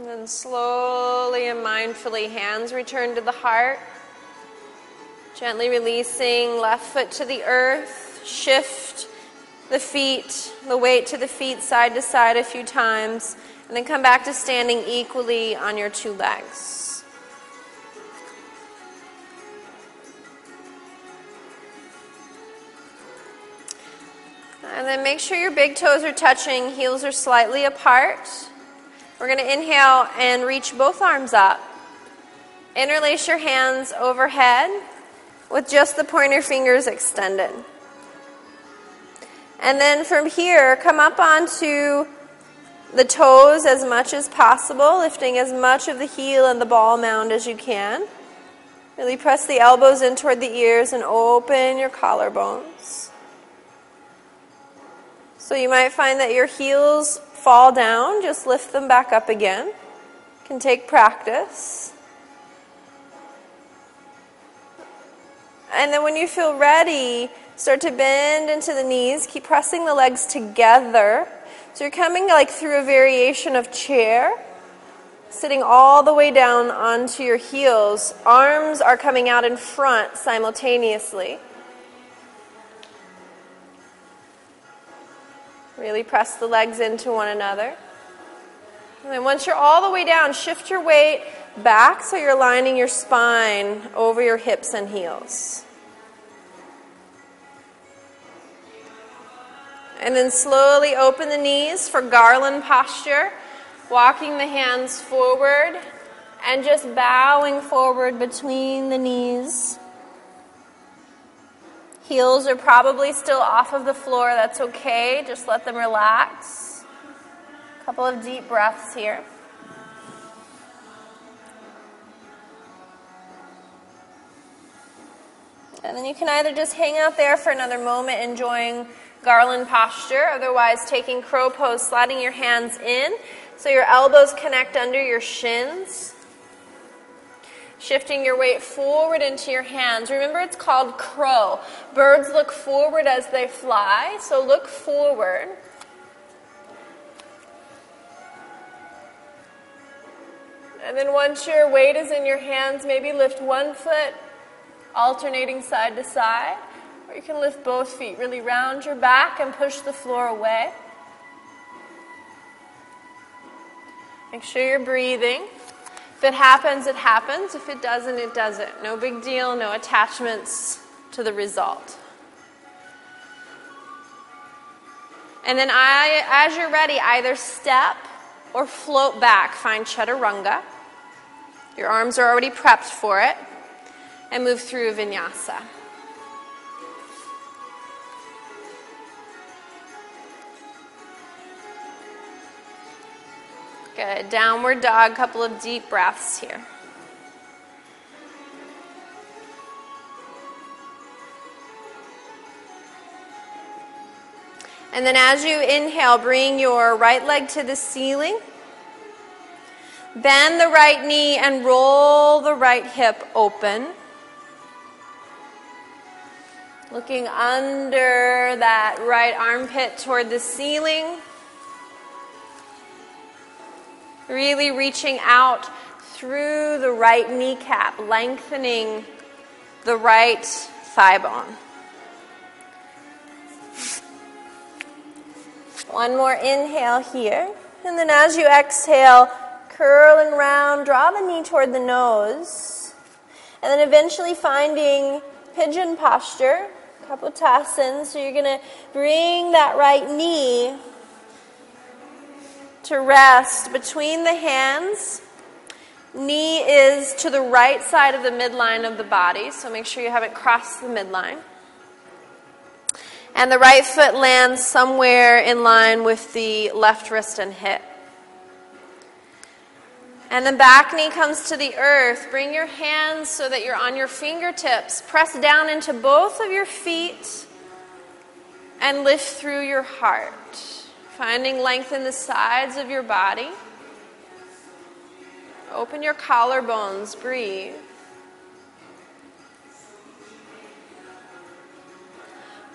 Speaker 1: And then slowly and mindfully, hands return to the heart. Gently releasing left foot to the earth. Shift the feet, the weight to the feet side to side a few times. And then come back to standing equally on your two legs. And then make sure your big toes are touching, heels are slightly apart. We're going to inhale and reach both arms up. Interlace your hands overhead with just the pointer fingers extended. And then from here, come up onto the toes as much as possible, lifting as much of the heel and the ball mound as you can. Really press the elbows in toward the ears and open your collarbones. So you might find that your heels fall down, just lift them back up again. Can take practice. And then when you feel ready, start to bend into the knees. Keep pressing the legs together. So you're coming like through a variation of chair, sitting all the way down onto your heels. Arms are coming out in front simultaneously. Really press the legs into one another. And then once you're all the way down, shift your weight back so you're lining your spine over your hips and heels. And then slowly open the knees for garland posture, walking the hands forward and just bowing forward between the knees. Heels are probably still off of the floor. That's okay. Just let them relax. A couple of deep breaths here. And then you can either just hang out there for another moment, enjoying garland posture, otherwise, taking crow pose, sliding your hands in so your elbows connect under your shins. Shifting your weight forward into your hands. Remember, it's called crow. Birds look forward as they fly, so look forward. And then once your weight is in your hands, maybe lift one foot, alternating side to side. Or you can lift both feet. Really round your back and push the floor away. Make sure you're breathing. If it happens, it happens. If it doesn't, it doesn't. No big deal, no attachments to the result. And then I, as you're ready, either step or float back. Find chaturanga. Your arms are already prepped for it. And move through vinyasa. Good. Downward dog, couple of deep breaths here. And then as you inhale, bring your right leg to the ceiling. Bend the right knee and roll the right hip open. Looking under that right armpit toward the ceiling. Really reaching out through the right kneecap, lengthening the right thigh bone. One more inhale here. And then as you exhale, curl and round, draw the knee toward the nose. And then eventually finding pigeon posture, Kapotasana. So you're going to bring that right knee to rest between the hands. Knee is to the right side of the midline of the body, so make sure you haven't crossed the midline. And the right foot lands somewhere in line with the left wrist and hip. And the back knee comes to the earth. Bring your hands so that you're on your fingertips. Press down into both of your feet and lift through your heart. Finding length in the sides of your body. Open your collarbones. Breathe.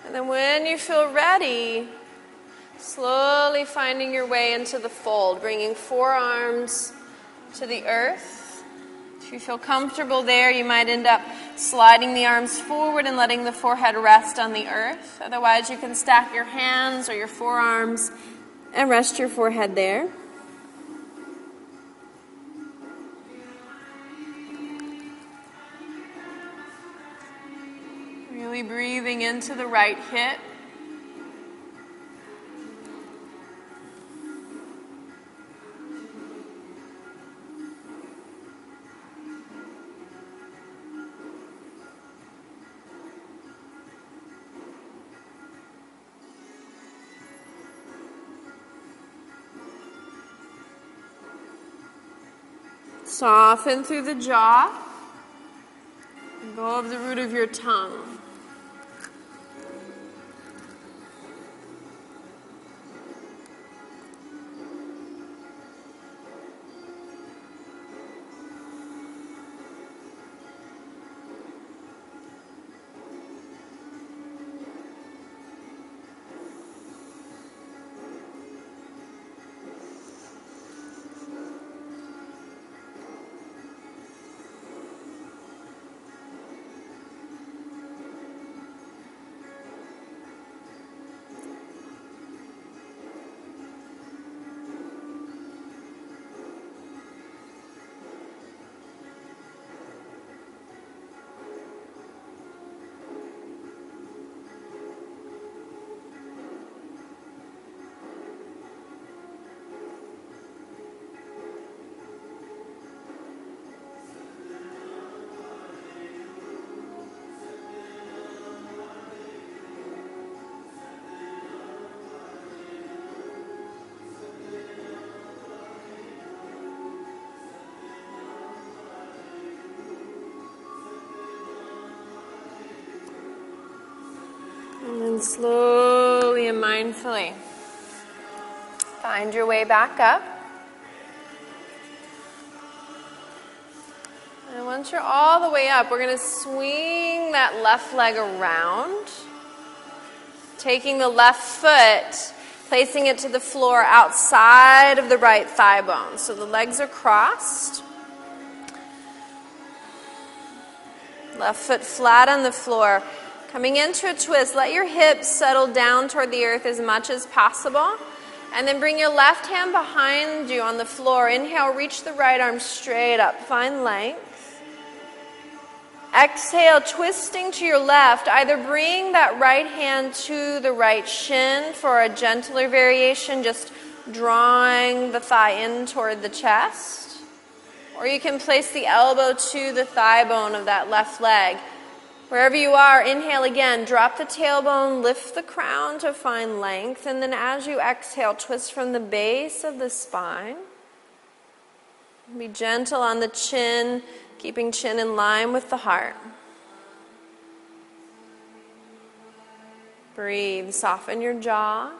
Speaker 1: And then when you feel ready, slowly finding your way into the fold, bringing forearms to the earth. If you feel comfortable there, you might end up sliding the arms forward and letting the forehead rest on the earth. Otherwise, you can stack your hands or your forearms and rest your forehead there. Really breathing into the right hip. Soften through the jaw. Go the root of your tongue. Slowly and mindfully find your way back up. And once you're all the way up, we're going to swing that left leg around, taking the left foot, placing it to the floor outside of the right thigh bone. So the legs are crossed. Left foot flat on the floor. Coming into a twist, let your hips settle down toward the earth as much as possible. And then bring your left hand behind you on the floor. Inhale, reach the right arm straight up. Find length. Exhale, twisting to your left. Either bring that right hand to the right shin for a gentler variation, just drawing the thigh in toward the chest. Or you can place the elbow to the thigh bone of that left leg. Wherever you are, inhale again. Drop the tailbone, lift the crown to find length. And then as you exhale, twist from the base of the spine. Be gentle on the chin, keeping chin in line with the heart. Breathe, soften your jaw.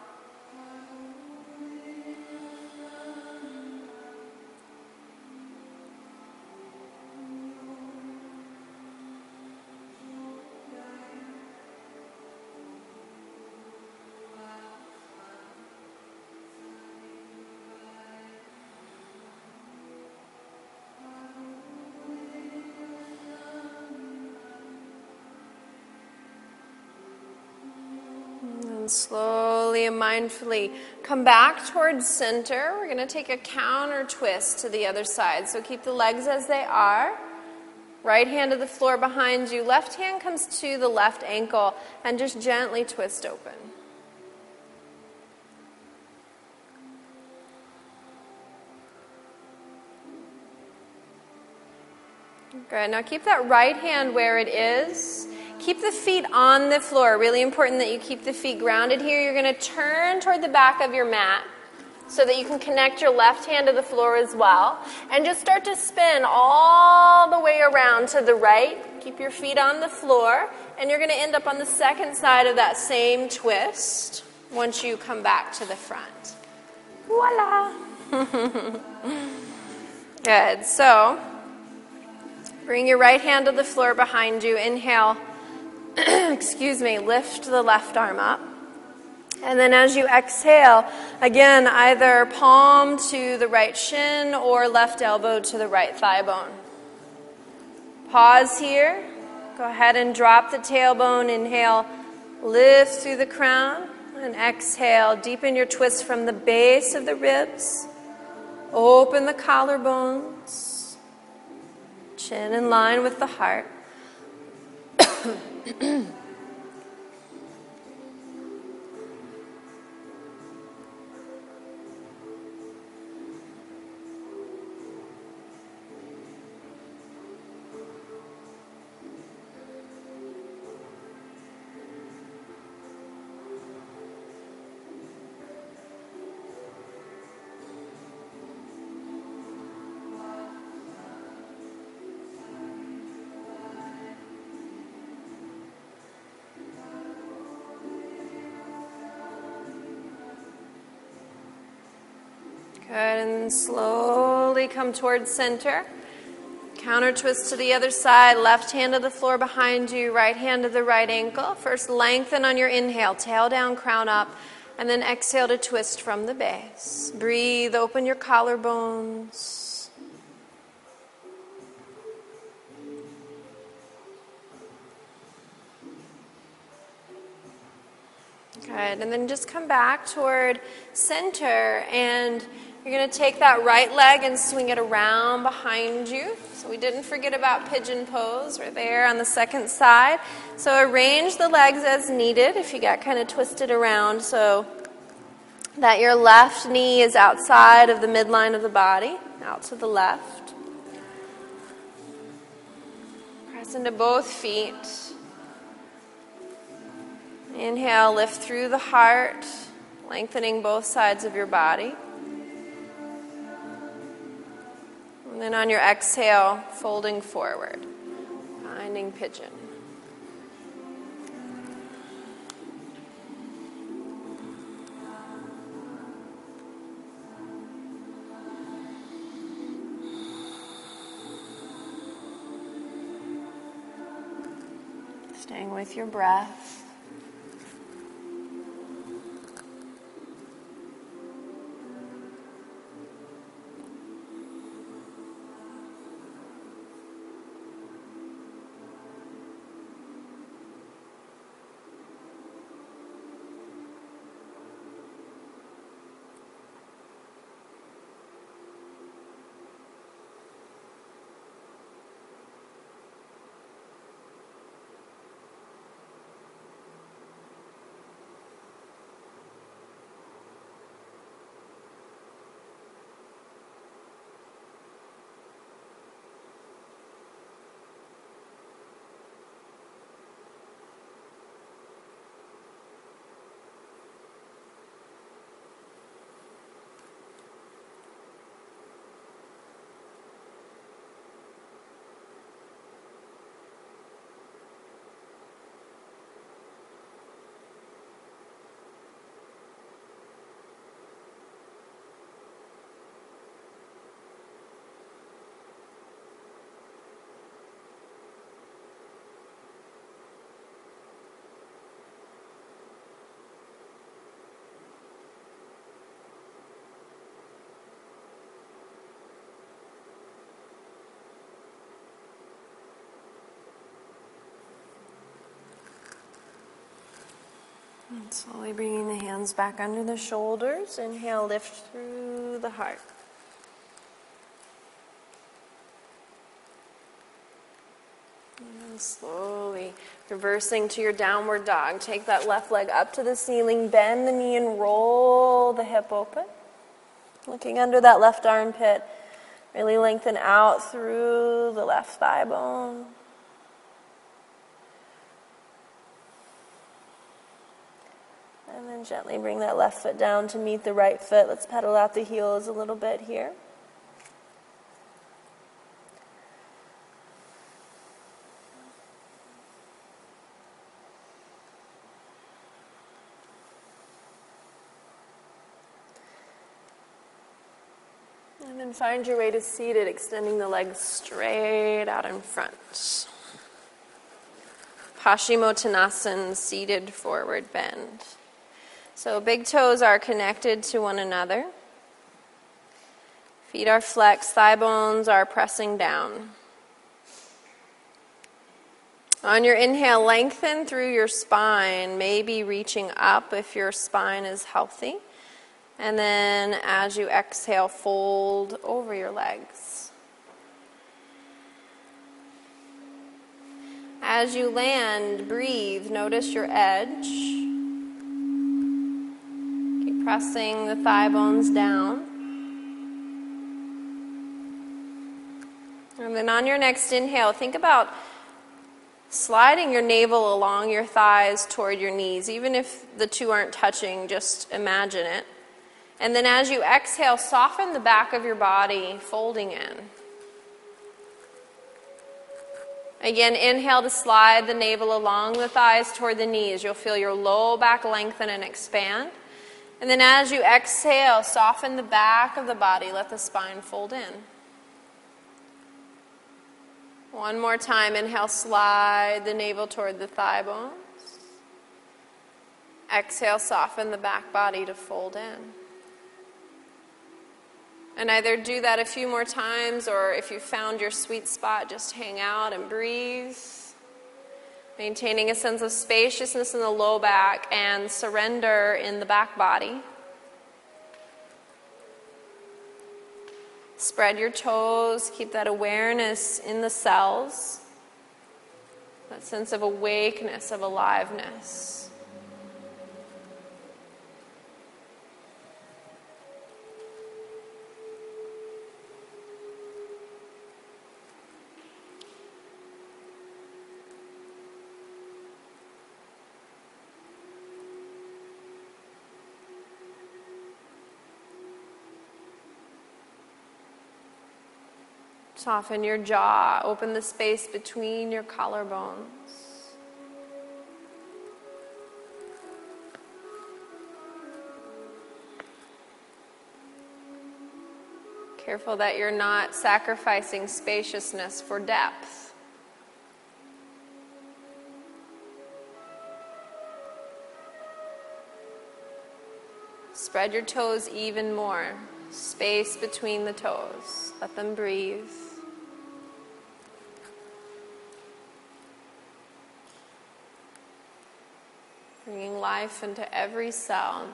Speaker 1: Mindfully come back towards center. We're going to take a counter twist to the other side. So keep the legs as they are. Right hand to the floor behind you. Left hand comes to the left ankle and just gently twist open. Good. Now keep that right hand where it is. Keep the feet on the floor. Really important that you keep the feet grounded here. You're going to turn toward the back of your mat so that you can connect your left hand to the floor as well. And just start to spin all the way around to the right. Keep your feet on the floor. And you're going to end up on the second side of that same twist once you come back to the front. Voila! Good. So, bring your right hand to the floor behind you. Inhale. Excuse me. Lift the left arm up. And then as you exhale, again, either palm to the right shin or left elbow to the right thigh bone. Pause here. Go ahead and drop the tailbone. Inhale, lift through the crown. And exhale, deepen your twist from the base of the ribs. Open the collarbones. Chin in line with the heart. 咳 咳 Good, and slowly come towards center. Counter twist to the other side, left hand to the floor behind you, right hand to the right ankle. First, lengthen on your inhale, tail down, crown up, and then exhale to twist from the base. Breathe, open your collarbones. Good, and then just come back toward center and you're going to take that right leg and swing it around behind you. So we didn't forget about pigeon pose. We're there on the second side. So arrange the legs as needed if you got kind of twisted around so that your left knee is outside of the midline of the body, out to the left. Press into both feet. Inhale, lift through the heart, lengthening both sides of your body. And then on your exhale, folding forward, finding pigeon. Staying with your breath. And slowly bringing the hands back under the shoulders. Inhale, lift through the heart. And slowly reversing to your downward dog. Take that left leg up to the ceiling, bend the knee, and roll the hip open. Looking under that left armpit. Really lengthen out through the left thigh bone. And gently bring that left foot down to meet the right foot. Let's pedal out the heels a little bit here. And then find your way to seated, extending the legs straight out in front. Paschimottanasana, seated forward bend. So big toes are connected to one another. Feet are flexed, thigh bones are pressing down. On your inhale, lengthen through your spine, maybe reaching up if your spine is healthy. And then as you exhale, fold over your legs. As you land, breathe. Notice your edge pressing the thigh bones down. And then on your next inhale, think about sliding your navel along your thighs toward your knees. Even if the two aren't touching, just imagine it. And then as you exhale, soften the back of your body, folding in. Again, inhale to slide the navel along the thighs toward the knees. You'll feel your low back lengthen and expand. And then as you exhale, soften the back of the body, let the spine fold in. One more time, inhale, slide the navel toward the thigh bones. Exhale, soften the back body to fold in. And either do that a few more times, or if you found your sweet spot, just hang out and breathe. Maintaining a sense of spaciousness in the low back and surrender in the back body. Spread your toes, keep that awareness in the cells, that sense of awakeness, of aliveness. Soften your jaw, open the space between your collarbones. Careful that you're not sacrificing spaciousness for depth. Spread your toes even more. Space between the toes. Let them breathe. Bringing life into every cell.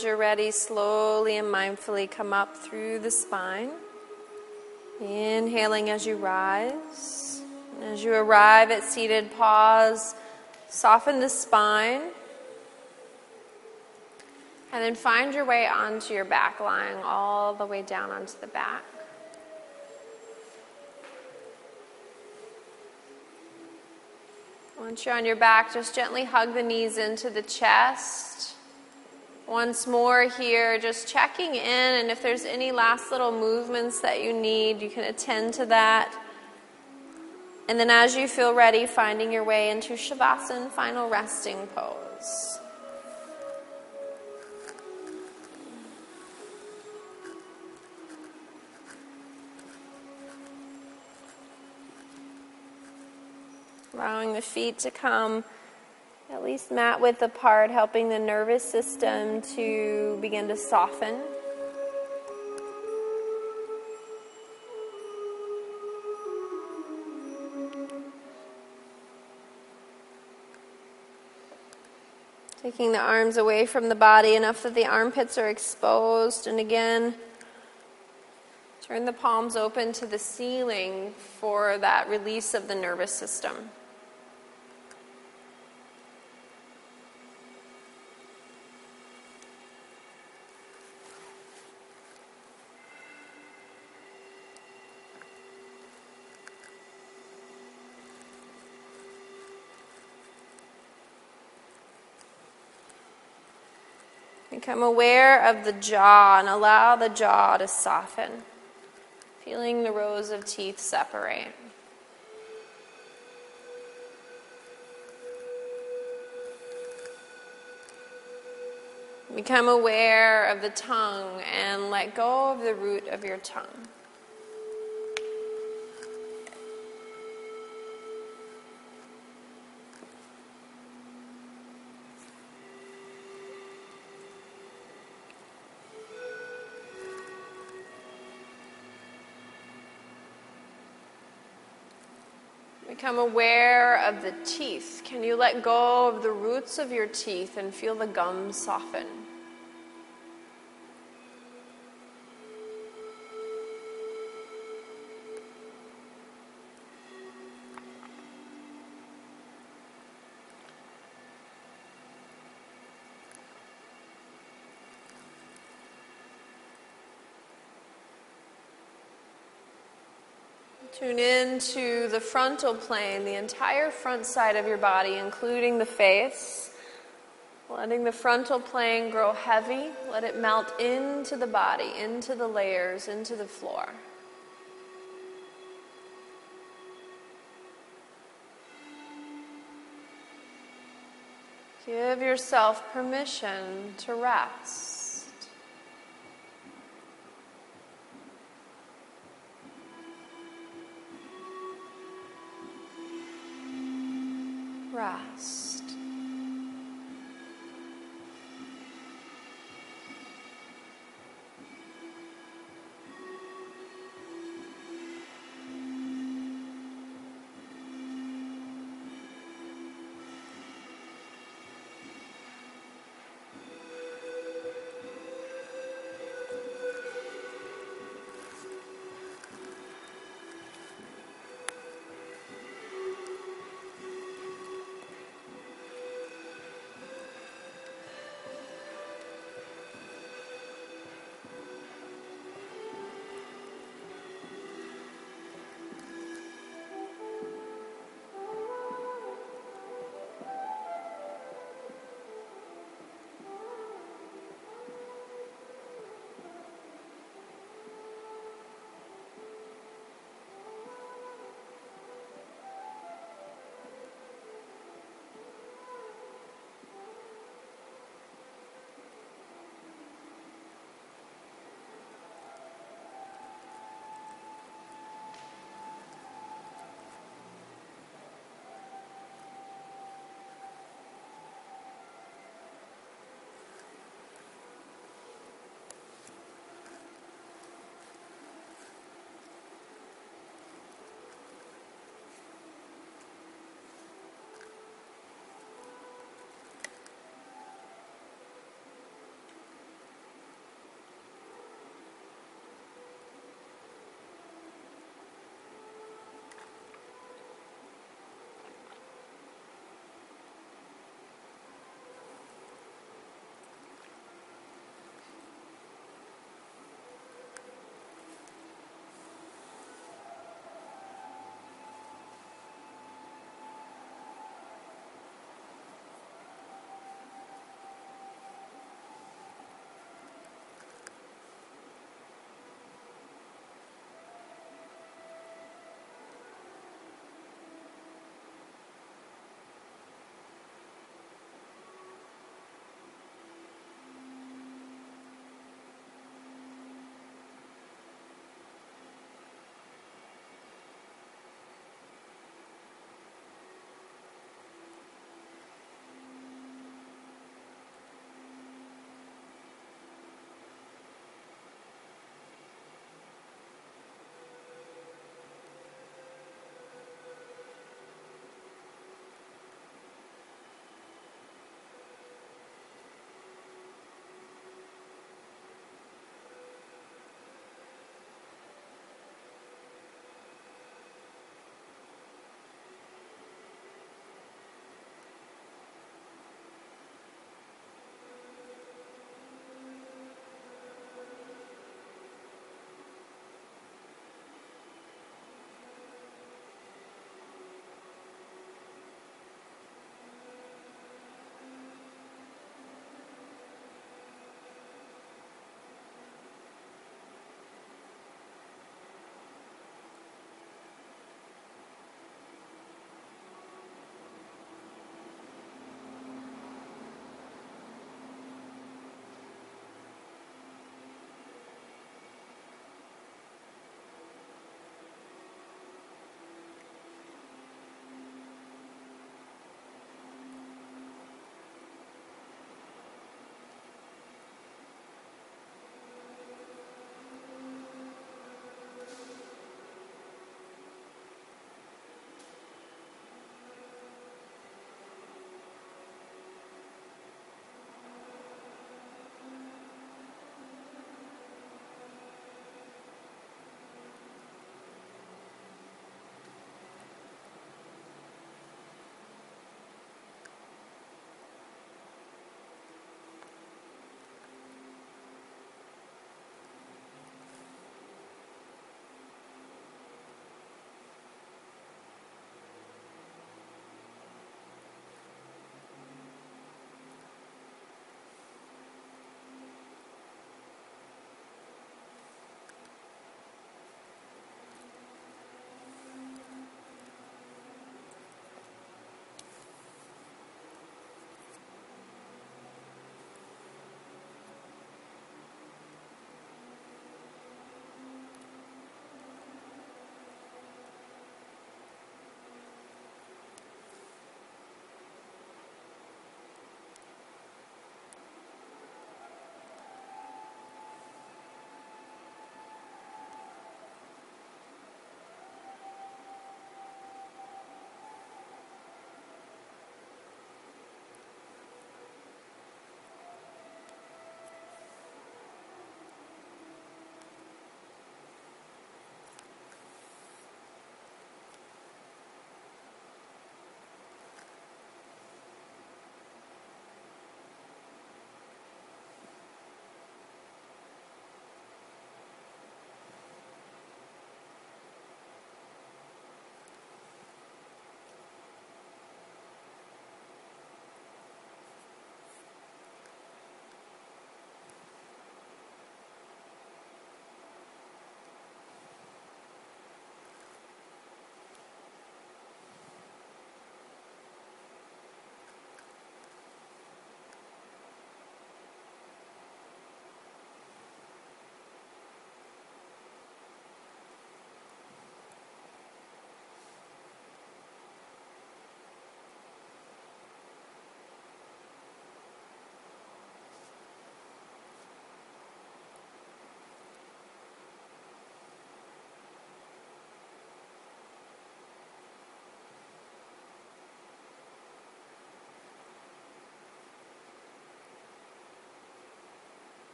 Speaker 1: As you're ready, slowly and mindfully come up through the spine. Inhaling as you rise. As you arrive at seated, pause, soften the spine. And then find your way onto your back, lying all the way down onto the back. Once you're on your back, just gently hug the knees into the chest once more here, just checking in. And if there's any last little movements that you need, you can attend to that. And then, as you feel ready, finding your way into Shavasana, final resting pose. Allowing the feet to come at least mat width apart, helping the nervous system to begin to soften. Taking the arms away from the body enough that the armpits are exposed. And again, turn the palms open to the ceiling for that release of the nervous system. Become aware of the jaw and allow the jaw to soften, feeling the rows of teeth separate. Become aware of the tongue and let go of the root of your tongue. Become aware of the teeth. Can you let go of the roots of your teeth and feel the gums soften? Tune in to the frontal plane, the entire front side of your body, including the face. Letting the frontal plane grow heavy, let it melt into the body, into the layers, into the floor. Give yourself permission to rest. Rest.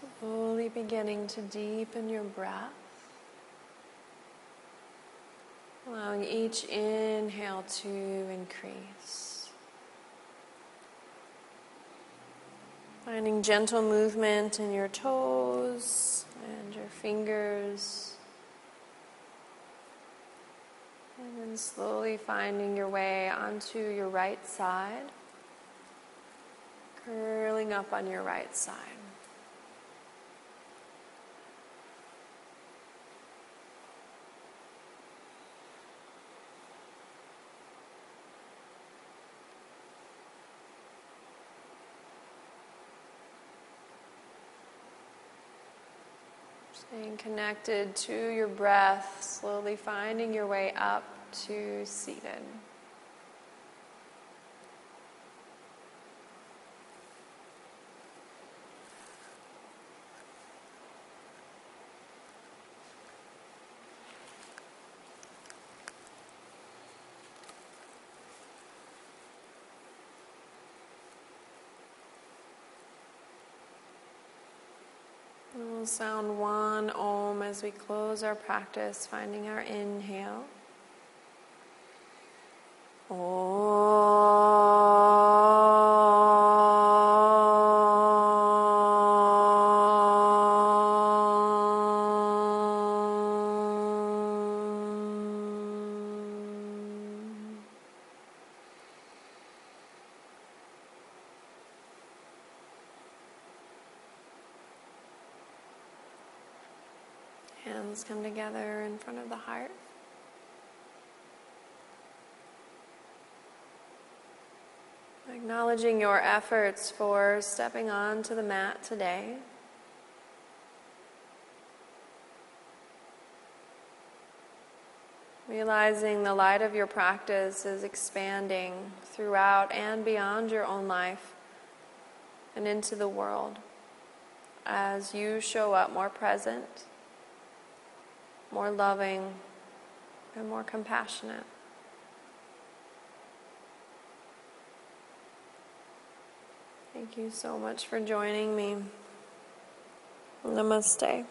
Speaker 1: Slowly beginning to deepen your breath. Allowing each inhale to increase. Finding gentle movement in your toes and your fingers. And then slowly finding your way onto your right side, curling up on your right side. Staying connected to your breath, slowly finding your way up to seated. We'll sound one om as we close our practice, finding our inhale. Hands come together in front of the heart. Acknowledging your efforts for stepping onto the mat today. Realizing the light of your practice is expanding throughout and beyond your own life and into the world as you show up more present, more loving, and more compassionate. Thank you so much for joining me. Namaste.